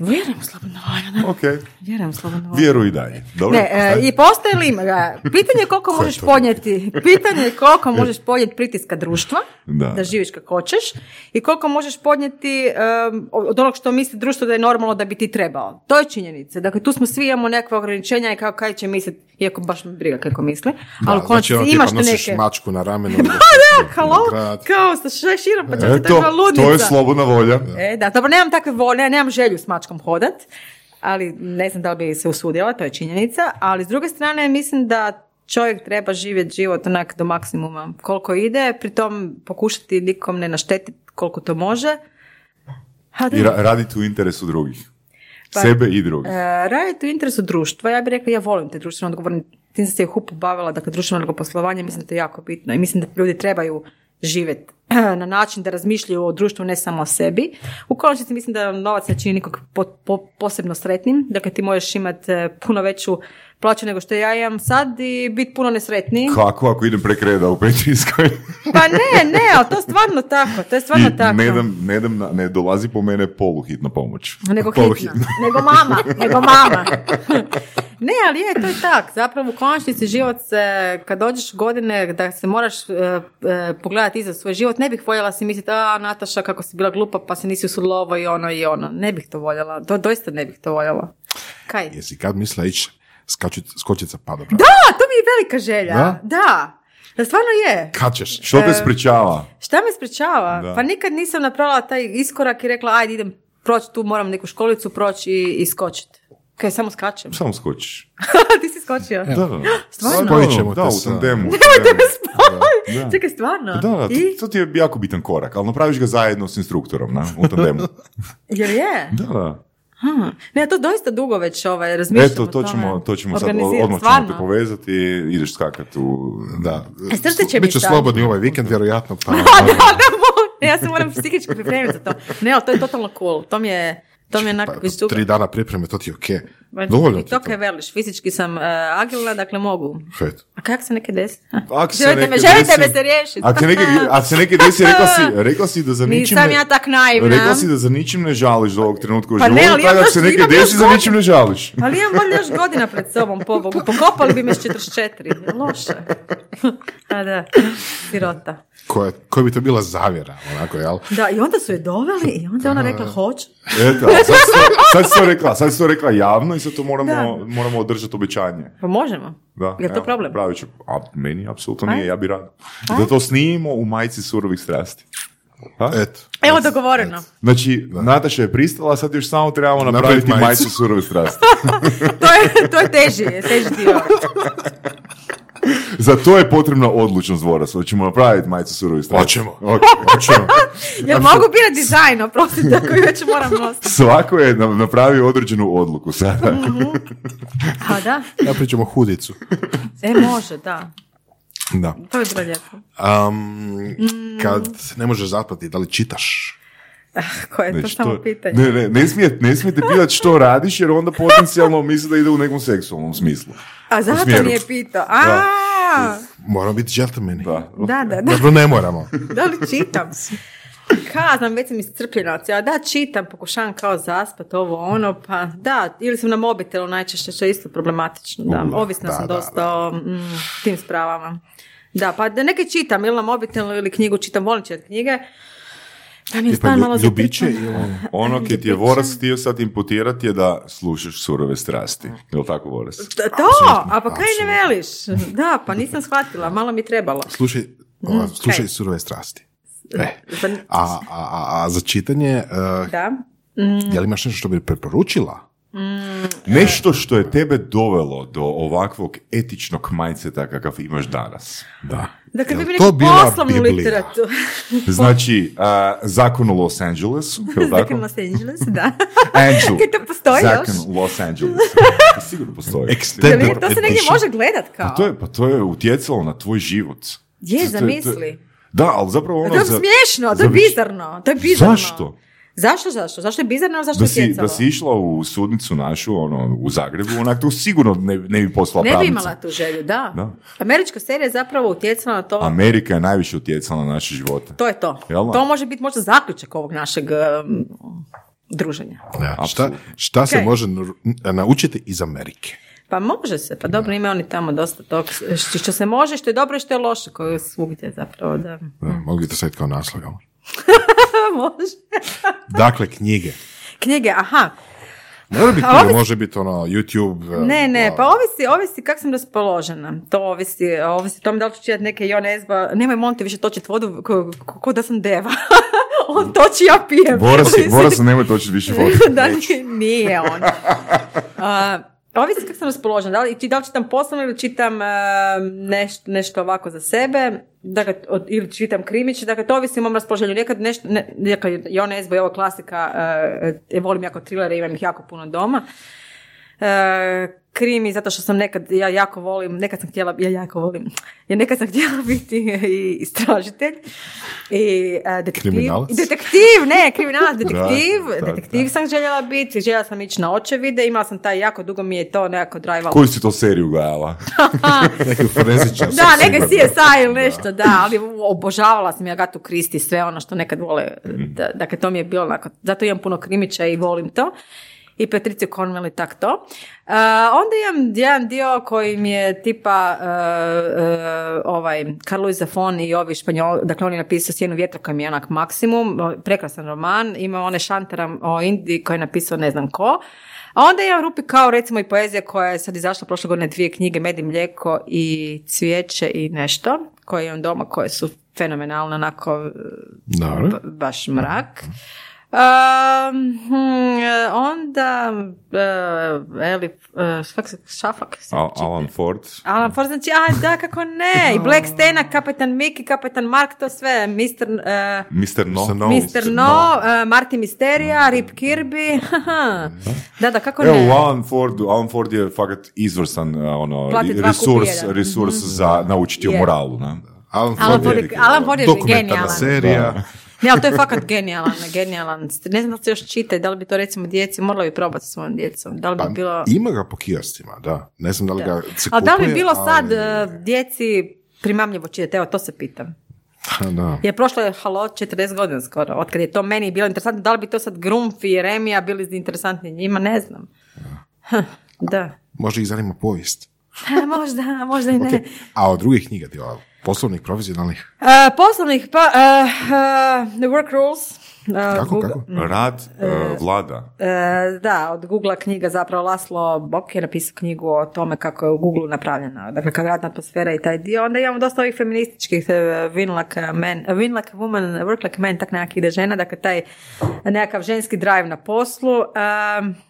Vjerujem volju, da. Ok, Vjerujem u slobodnu volju. vjeruj i dalje. Dobro? Ne, e, i postoje li ima ga? Pitanje je koliko možeš to? podnijeti, pitanje je koliko možeš podnijeti pritiska društva, Da. da, živiš kako hoćeš, i koliko možeš podnijeti um, od onog što misli društvo da je normalno da bi ti trebao. To je činjenica. Dakle, tu smo svi imamo neka ograničenja i kao kaj će misliti, iako baš me briga kako misli, ali u znači, ono, imaš neke... mačku na ramenu. Da, halo, grad. kao sa šeširom, pa čak Eto, to je slobodna volja. E, da, dobro, nemam takve volje, ne, nemam želju s mačkom hodat, ali ne znam da li bi se usudila, to je činjenica, ali s druge strane mislim da čovjek treba živjeti život onak do maksimuma koliko ide, pritom pokušati nikom ne naštetiti koliko to može. A da, I ra- raditi u interesu drugih. Pa- Sebe i drugih. E, raditi u interesu društva, ja bih rekla ja volim te društveno odgovorne, tim sam se i u HUP-u bavila, dakle društveno poslovanje, mislim da je to jako bitno i mislim da ljudi trebaju živjeti na način da razmišljaju o društvu ne samo o sebi. U konačnici mislim da novac ne čini nikog po- po- posebno sretnim, dakle ti možeš imati e, puno veću plaću nego što ja imam sad i biti puno nesretniji. Kako ako idem prek reda u Petrinskoj? Pa ne, ne, ali to je stvarno tako, to je stvarno I tako. ne, dam, ne, dam na- ne dolazi po mene poluhitna pomoć. Nego hitna. Nego mama. Nego mama. ne, ali je, to je tak. Zapravo u konačnici život se, kad dođeš godine da se moraš e, e, pogledati iza svoj život, ne bih voljela si misliti, a Nataša kako si bila glupa pa se nisi usudila ovo i ono i ono. Ne bih to voljela. Do, doista ne bih to voljela. Kaj? Jesi kad mislila ići skačit, skočit sa padobra? Da, to mi je velika želja. Da? Da. Da, stvarno je. Kad ćeš? Što te sprečava? Šta me sprečava? Da. Pa nikad nisam napravila taj iskorak i rekla, ajde idem proći tu, moram neku školicu proći i, i skočiti. Kaj, samo skačem. Samo skočiš. Ti si skočio? Da, da. Stvarno? Spojit ćemo da, te u sa- tandemu. Da. Čekaj, stvarno? Da, da, to, I? to ti je jako bitan korak, ali napraviš ga zajedno s instruktorom, na, u tandemu. Jer je? Da, da. Hmm. Ne, to doista dugo već ovaj, razmišljam Eto, to ćemo, to ćemo sad, odmah ćemo te povezati i ideš skakat u... Da. E, srce će Biću slobodni ovaj vikend, vjerojatno. Pa, da, da. Ne, ja se moram psihički pripremiti za to. Ne, ali to je totalno cool. To mi je, to mi je pa, onako već dugo. tri dana pripreme, to ti je okej. Ma, Dovoljno ti to je kaj veliš, fizički sam uh, agilna, dakle mogu. Fet. A kako se neke desi? Ako se želite neke me, želite desi- me se riješiti. Ako se neke, ako se neke desi, rekla si, rekla si da za ničim Nisam ne- ja tak naivna. Rekla si da za ničim ne žališ do ovog trenutka u Pa životu, tako ako se neke desi, za ničim ne žališ. Ali imam valjda još godina pred sobom, pobogu. Pokopali bi me s 44. Je Loše. A da, sirota. Koja, koja bi to bila zavjera, onako, jel? Da, i onda su je doveli i onda je ona rekla hoću. Eto, sad si to, sad to rekla, sad si to rekla javno i sad to moramo, moramo održati obećanje. Pa možemo. Da, Je to evo, problem? Pravit ću, a meni apsolutno nije, ja bi rado. Da to snimimo u majici surovih strasti. Ha? Eto. Evo dogovoreno. Znači, Nataša je pristala, sad još samo trebamo napraviti Napraviti majicu. majicu surove strasti. To je, to je teži, teži dio. Za to je potrebna odlučnost Voras. Hoćemo napraviti majicu surove strasti. Hoćemo. Ok. Hoćemo. Jel mogu birati dizajn, oprostite, ako ju već moram nositi. Svako je na- napravio određenu odluku sada. A da? Ja pričamo hudicu. E, može, da. Da. To je bilo lijepo. Um, kad ne možeš zaspati, da li čitaš? Koje je to Znači, samo to- pitanje? Ne, ne, ne, smije, ne smijete pitati što radiš, jer onda potencijalno misli da ide u nekom seksualnom smislu. A zato smjeru. nije pitao. A, Moramo biti džentlmeni. Da. da, da, da. Dobro, ne moramo. Da li čitam? Ka, znam, već sam iscrpljena. Ja da, čitam, pokušavam kao zaspat, ovo, ono, pa da, ili sam na mobitelu najčešće, što je isto problematično. Da, U, ovisna da, sam da, dosta o mm, tim spravama. Da, pa da neke čitam, ili na mobitelu, ili knjigu čitam, volim čitati knjige. Pa mi je Tipa stan malo lju- ljubiće. Ono kad ti je Voras htio sad imputirati je da slušaš surove strasti. Je li tako, Voras? Da, To, a pa kaj ne veliš? Da, pa nisam shvatila, malo mi trebalo. Slušaj, ova, slušaj kaj? surove strasti. E. A, a, a, a za čitanje, uh, Da. je li imaš nešto što bi preporučila? Nešto što je tebe dovelo do ovakvog etičnog mindseta kakav imaš danas. Da. Dakle, bi to bila poslovnu Biblija? literaturu. Znači, a, zakon u Los Angelesu, je li tako? Zakon Los Angeles, da. Angel. Kaj to postoji još? Zakon u Los Angelesu. To sigurno postoji. Extended Jel je- to se negdje edition. može gledat kao. Pa to je, pa to je utjecalo na tvoj život. Je, to- zamisli. Da, ali zapravo ono... To je za- smiješno, to je bizarno, to je bizarno. Zašto? Zašto, zašto? Zašto je bizarno, zašto Da je si, utjecalo? da si išla u sudnicu našu, ono, u Zagrebu, onak tu sigurno ne, ne bi poslala Ne bi imala tu želju, da. Da. Američka serija je zapravo utjecala na to. Amerika je najviše utjecala na naše živote. To je to. Jel? To može biti možda zaključak ovog našeg um, druženja. Ja, šta, šta se Kaj? može nau- naučiti iz Amerike? Pa može se, pa dobro, ima oni tamo dosta tog, što, što se može, što je dobro i što je loše, koje je svugdje zapravo, da. Da, mogu bi to staviti kao naslov. jel? može. Dakle, knjige. Knjige, aha. Mora biti knjige, ovisi- može biti ono YouTube. Ne, ne, a, pa ovisi, ovisi kako sam raspoložena. To ovisi, ovisi tome da li ću čitati neke Jon Ezba. Nemoj molim te više točiti vodu ko, ko- ko da sam deva. on toči, ja pijem. Boras, Mislim, Boras nemoj točiti više vodu. da, nije, nije on. A, ovisi kako sam raspoložena. Da li, da li čitam poslovno ili čitam a, nešto, nešto ovako za sebe. Dakle, od- ili čitam krimić. Dakle, to ovisi o mom raspoloženju. Nekad nešto, ne, dakle, Jon Ezbo je ovo klasika. Uh, volim jako trilere, imam ih jako puno doma. E, krimi zato što sam nekad, ja jako volim, nekad sam htjela, ja jako volim, ja nekad sam htjela biti i istražitelj i e, detektiv. Kriminalac? Detektiv, ne, kriminalac, detektiv, Da, da, detektiv sam željela biti, željela sam ići na očevide, imala sam taj jako dugo mi je to nekako drajvalo. Koju si to seriju gledala? Neki forenzičar. Da, neka CSI ili nešto, da, ali obožavala sam ja Gatu Kristi, sve ono što nekad vole, da, dakle to mi je bilo onako, zato imam puno krimića i volim to. I Patriciju Cornwell i tak to. Uh, onda imam jedan dio koji mi je tipa uh, uh, ovaj Carl Luis Zafon i ovi španjol, dakle on je napisao Sjenu vjetra koji mi je onak maksimum, prekrasan roman, ima one šantara o Indiji koji je napisao ne znam ko. A onda imam rupi kao recimo i poezija koja je sad izašla prošle godine dvije knjige Med i mlijeko i Cvijeće i nešto koje imam doma koje su fenomenalne onako Dobro. b- baš mrak. Um, e, onda uh, Eli, uh, kak se, Šafak se Al-. Alan Ford. Alan Ford, znači, a da, kako ne, i Black Stena, Kapetan Mickey, Kapetan Mark, to sve, Mr. Uh, Mr. No. Mr. No. Mr. No, uh, Marty Misterija, Rip Kirby, haha. da, da, kako Evo, ne. u Alan Fordu, Alan Ford je fakat izvrstan uh, ono, Plati dva resurs, jedan. resurs za naučiti o Je. moralu. Ne? Alan Alan Ford Ford je- Alan Ford je genijalan. serija. Ne, ali to je fakat genijalan, genijalan. Ne znam da se još čita, da li bi to recimo djeci, morala bi probati sa svojom djecom. Da li bi Pa, bilo... Ima ga po kioscima, da. Ne znam da li ga se Ali da li bi kupuje, bilo sad ali- uh, djeci primamljivo čitati? Evo, to se pitam. Da. Jer prošlo je halo 40 godina skoro, otkad je to meni bilo interesantno. Da li bi to sad Grumf i Remija bili interesantni njima? Ne znam. Hm, Da. Možda ih zanima povijest. možda, možda i ne. A od drugih knjiga ti ovo? Poslovnih, profesionalnih? Uh, poslovnih, pa, uh, uh, The Work Rules. Uh, Kako, Google- kako? Rad uh, vlada. E, da, od Google knjiga zapravo Laslo Bok je napisao knjigu o tome kako je u Google napravljena, dakle kako radna atmosfera i taj dio. Onda imamo dosta ovih feminističkih win like a man, win like a woman, work like a man, tak nekakvih ide žena, dakle taj nekakav ženski drive na poslu.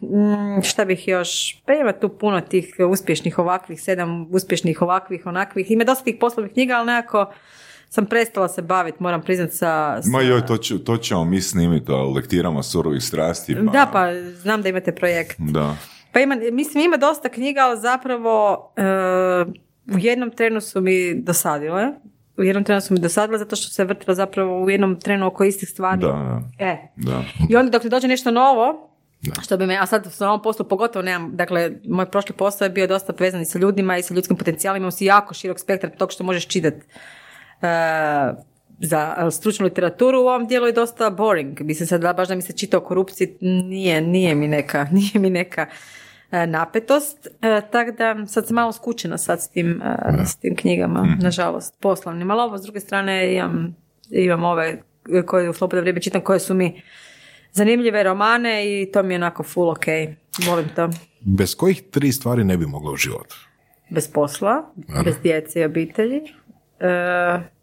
Mm, šta bih još, pa ima tu puno tih uspješnih ovakvih, sedam uspješnih ovakvih, onakvih, ima dosta tih poslovnih knjiga, ali nekako sam prestala se baviti, moram priznat sa... sa- Ma joj, to, ću- to ćemo mi snimiti, ali lektiramo surovih strasti. Pa, Da, pa znam da imate projekt. Da. Pa ima, mislim, ima dosta knjiga, ali zapravo e, u jednom trenu su mi dosadile. U jednom trenu su mi dosadile zato što se vrtila zapravo u jednom trenu oko istih stvari. Da, da. E. da. I onda dok ti dođe nešto novo, što bi me, a sad u ovom poslu pogotovo nemam, dakle, moj prošli posao je bio dosta vezan i sa ljudima i sa ljudskim potencijalima, imam si jako širok spektar tog što možeš čitati. Za stručnu literaturu u ovom dijelu je dosta boring. Mislim sad da baš da mi se čita o korupciji, nije, nije mi neka, nije mi neka e, napetost. E, tako da sad sam malo skučena sad s tim, s tim knjigama, nažalost, poslovnim. Ali ovo s druge strane imam, imam ove koje u slobodno vrijeme čitam, koje su mi zanimljive romane i to mi je onako full ok. Volim to. Bez kojih tri stvari ne bi mogla u život? Bez posla, bez djece i obitelji.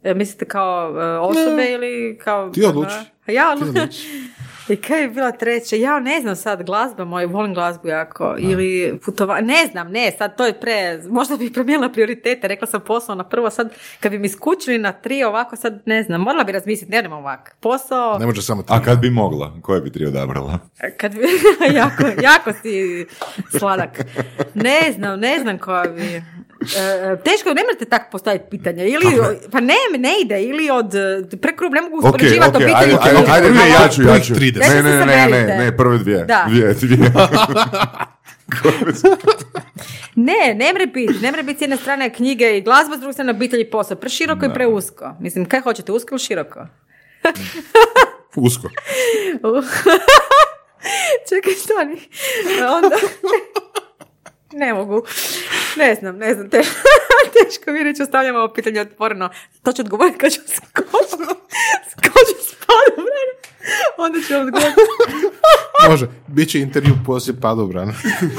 E, mislite kao e, osobe ili kao... Ti odluči. Ja Ti odluči. I kaj je bila treća? Ja ne znam sad, glazba moja, volim glazbu jako. Ili putovanje, ne znam, ne, sad to je pre, možda bih promijenila prioritete, rekla sam posao na prvo, sad kad bi mi skučili na tri ovako, sad ne znam, morala bi razmisliti, ne idemo ovako. Posao, Ne može samo. A kad bi mogla, koje bi tri odabrala? kad bi, jako, jako si sladak. Ne znam, ne znam koja bi... E, teško, ne morate tako postaviti pitanja. Ili, pa ne, ne ide. Ili od e, prekrub, ne mogu uspoređivati ok, obitelji. ajde, koje- ajde, ajde, ne, ja ću, ja ću. 30. Ne, ne, ne, ne, ne, prve dvije. Da. Dvije, dvije. Ne, ne mre biti. Ne mre biti s jedne strane knjige i glazba, s druge strane obitelj i posao. Preširoko i preusko. Mislim, kaj hoćete, usko ili široko? Usko. Čekaj, stani. Onda... Ne mogu. Ne znam, ne znam. Te... Teško mi reći, ostavljamo ovo pitanje otvoreno. To ću odgovoriti kad ću skočiti. Skočiti s. Onda ću odgovoriti. Može, bit će intervju poslije padobrana.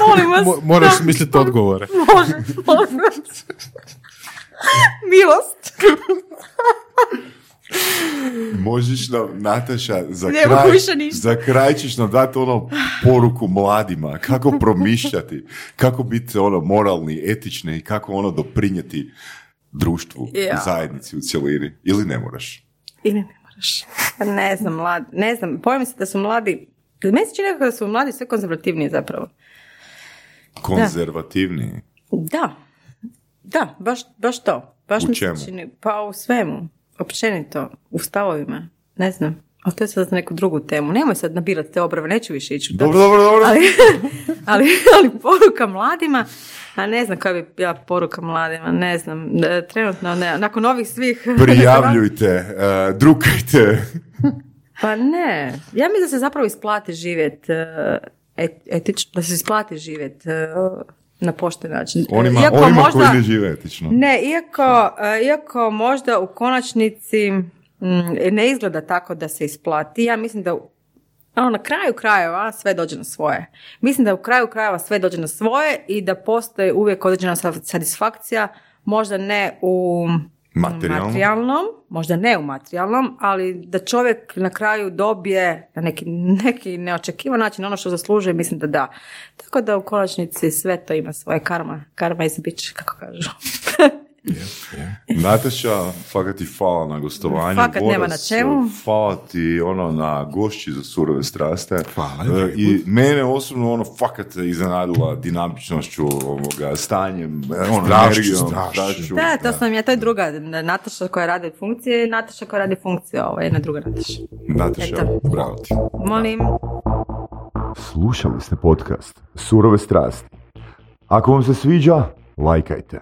Molim vas. Mo- moraš Da. smisliti odgovore. Može, vas. Milost. Možeš nam, Nataša, za Ne kraj, za kraj ćeš nam dati ono poruku mladima, kako promišljati, kako biti ono moralni, etični i kako ono doprinijeti društvu, Ja. zajednici u cjelini. Ili ne moraš? Ili ne moraš. Pa Ne znam, mladi. Ne znam, pojam se da su mladi... Meni se čini da su mladi sve konzervativniji zapravo. Konzervativniji. Da. Da, baš, baš to. Baš U čemu? čini- pa u svemu. Općenito. U stavovima. Ne znam. Ali to je sad za neku drugu temu. Nemoj sad nabirati te obrave, neću više ići. Dobro, dobro, dobro. Ali, ali, ali poruka mladima, a ne znam koja bi bila poruka mladima, ne znam, e, trenutno ne, nakon ovih svih... Prijavljujte, uh, drukajte. Pa ne, ja mislim da se zapravo isplati živjeti etično, da se isplati živjeti na pošten način. Onima, Iako onima možda- koji ne žive etično. Ne, iako, e, iako možda u konačnici mm, ne izgleda tako da se isplati, ja mislim da ono, na kraju krajeva sve dođe na svoje. Mislim da u kraju krajeva sve dođe na svoje i da postoji uvijek određena sa- satisfakcija, možda ne u Materijalno. materijalnom, možda ne u materijalnom, ali da čovjek na kraju dobije na neki, neki neočekivan način ono što zaslužuje, mislim da da. Tako da u konačnici sve to ima svoje karma. Karma is bitch, kako kažu. Nataša, fakat ti hvala na gostovanju. Fakat nema Boras, na čemu. Hvala ti ono na gošći za surove straste. Hvala, E, I mene osobno ono fakat iznenadila dinamičnošću ovoga, stanjem, e, ono, Strašću, energijom, strašću. strašću. Da, to sam ja, to je druga Nataša koja radi funkcije i Nataša koja radi funkcije, ovo je jedna druga Nataša. Nataša, Eto. bravo ti. Molim. Slušali ste podcast Surove strasti. Ako vam se sviđa, lajkajte.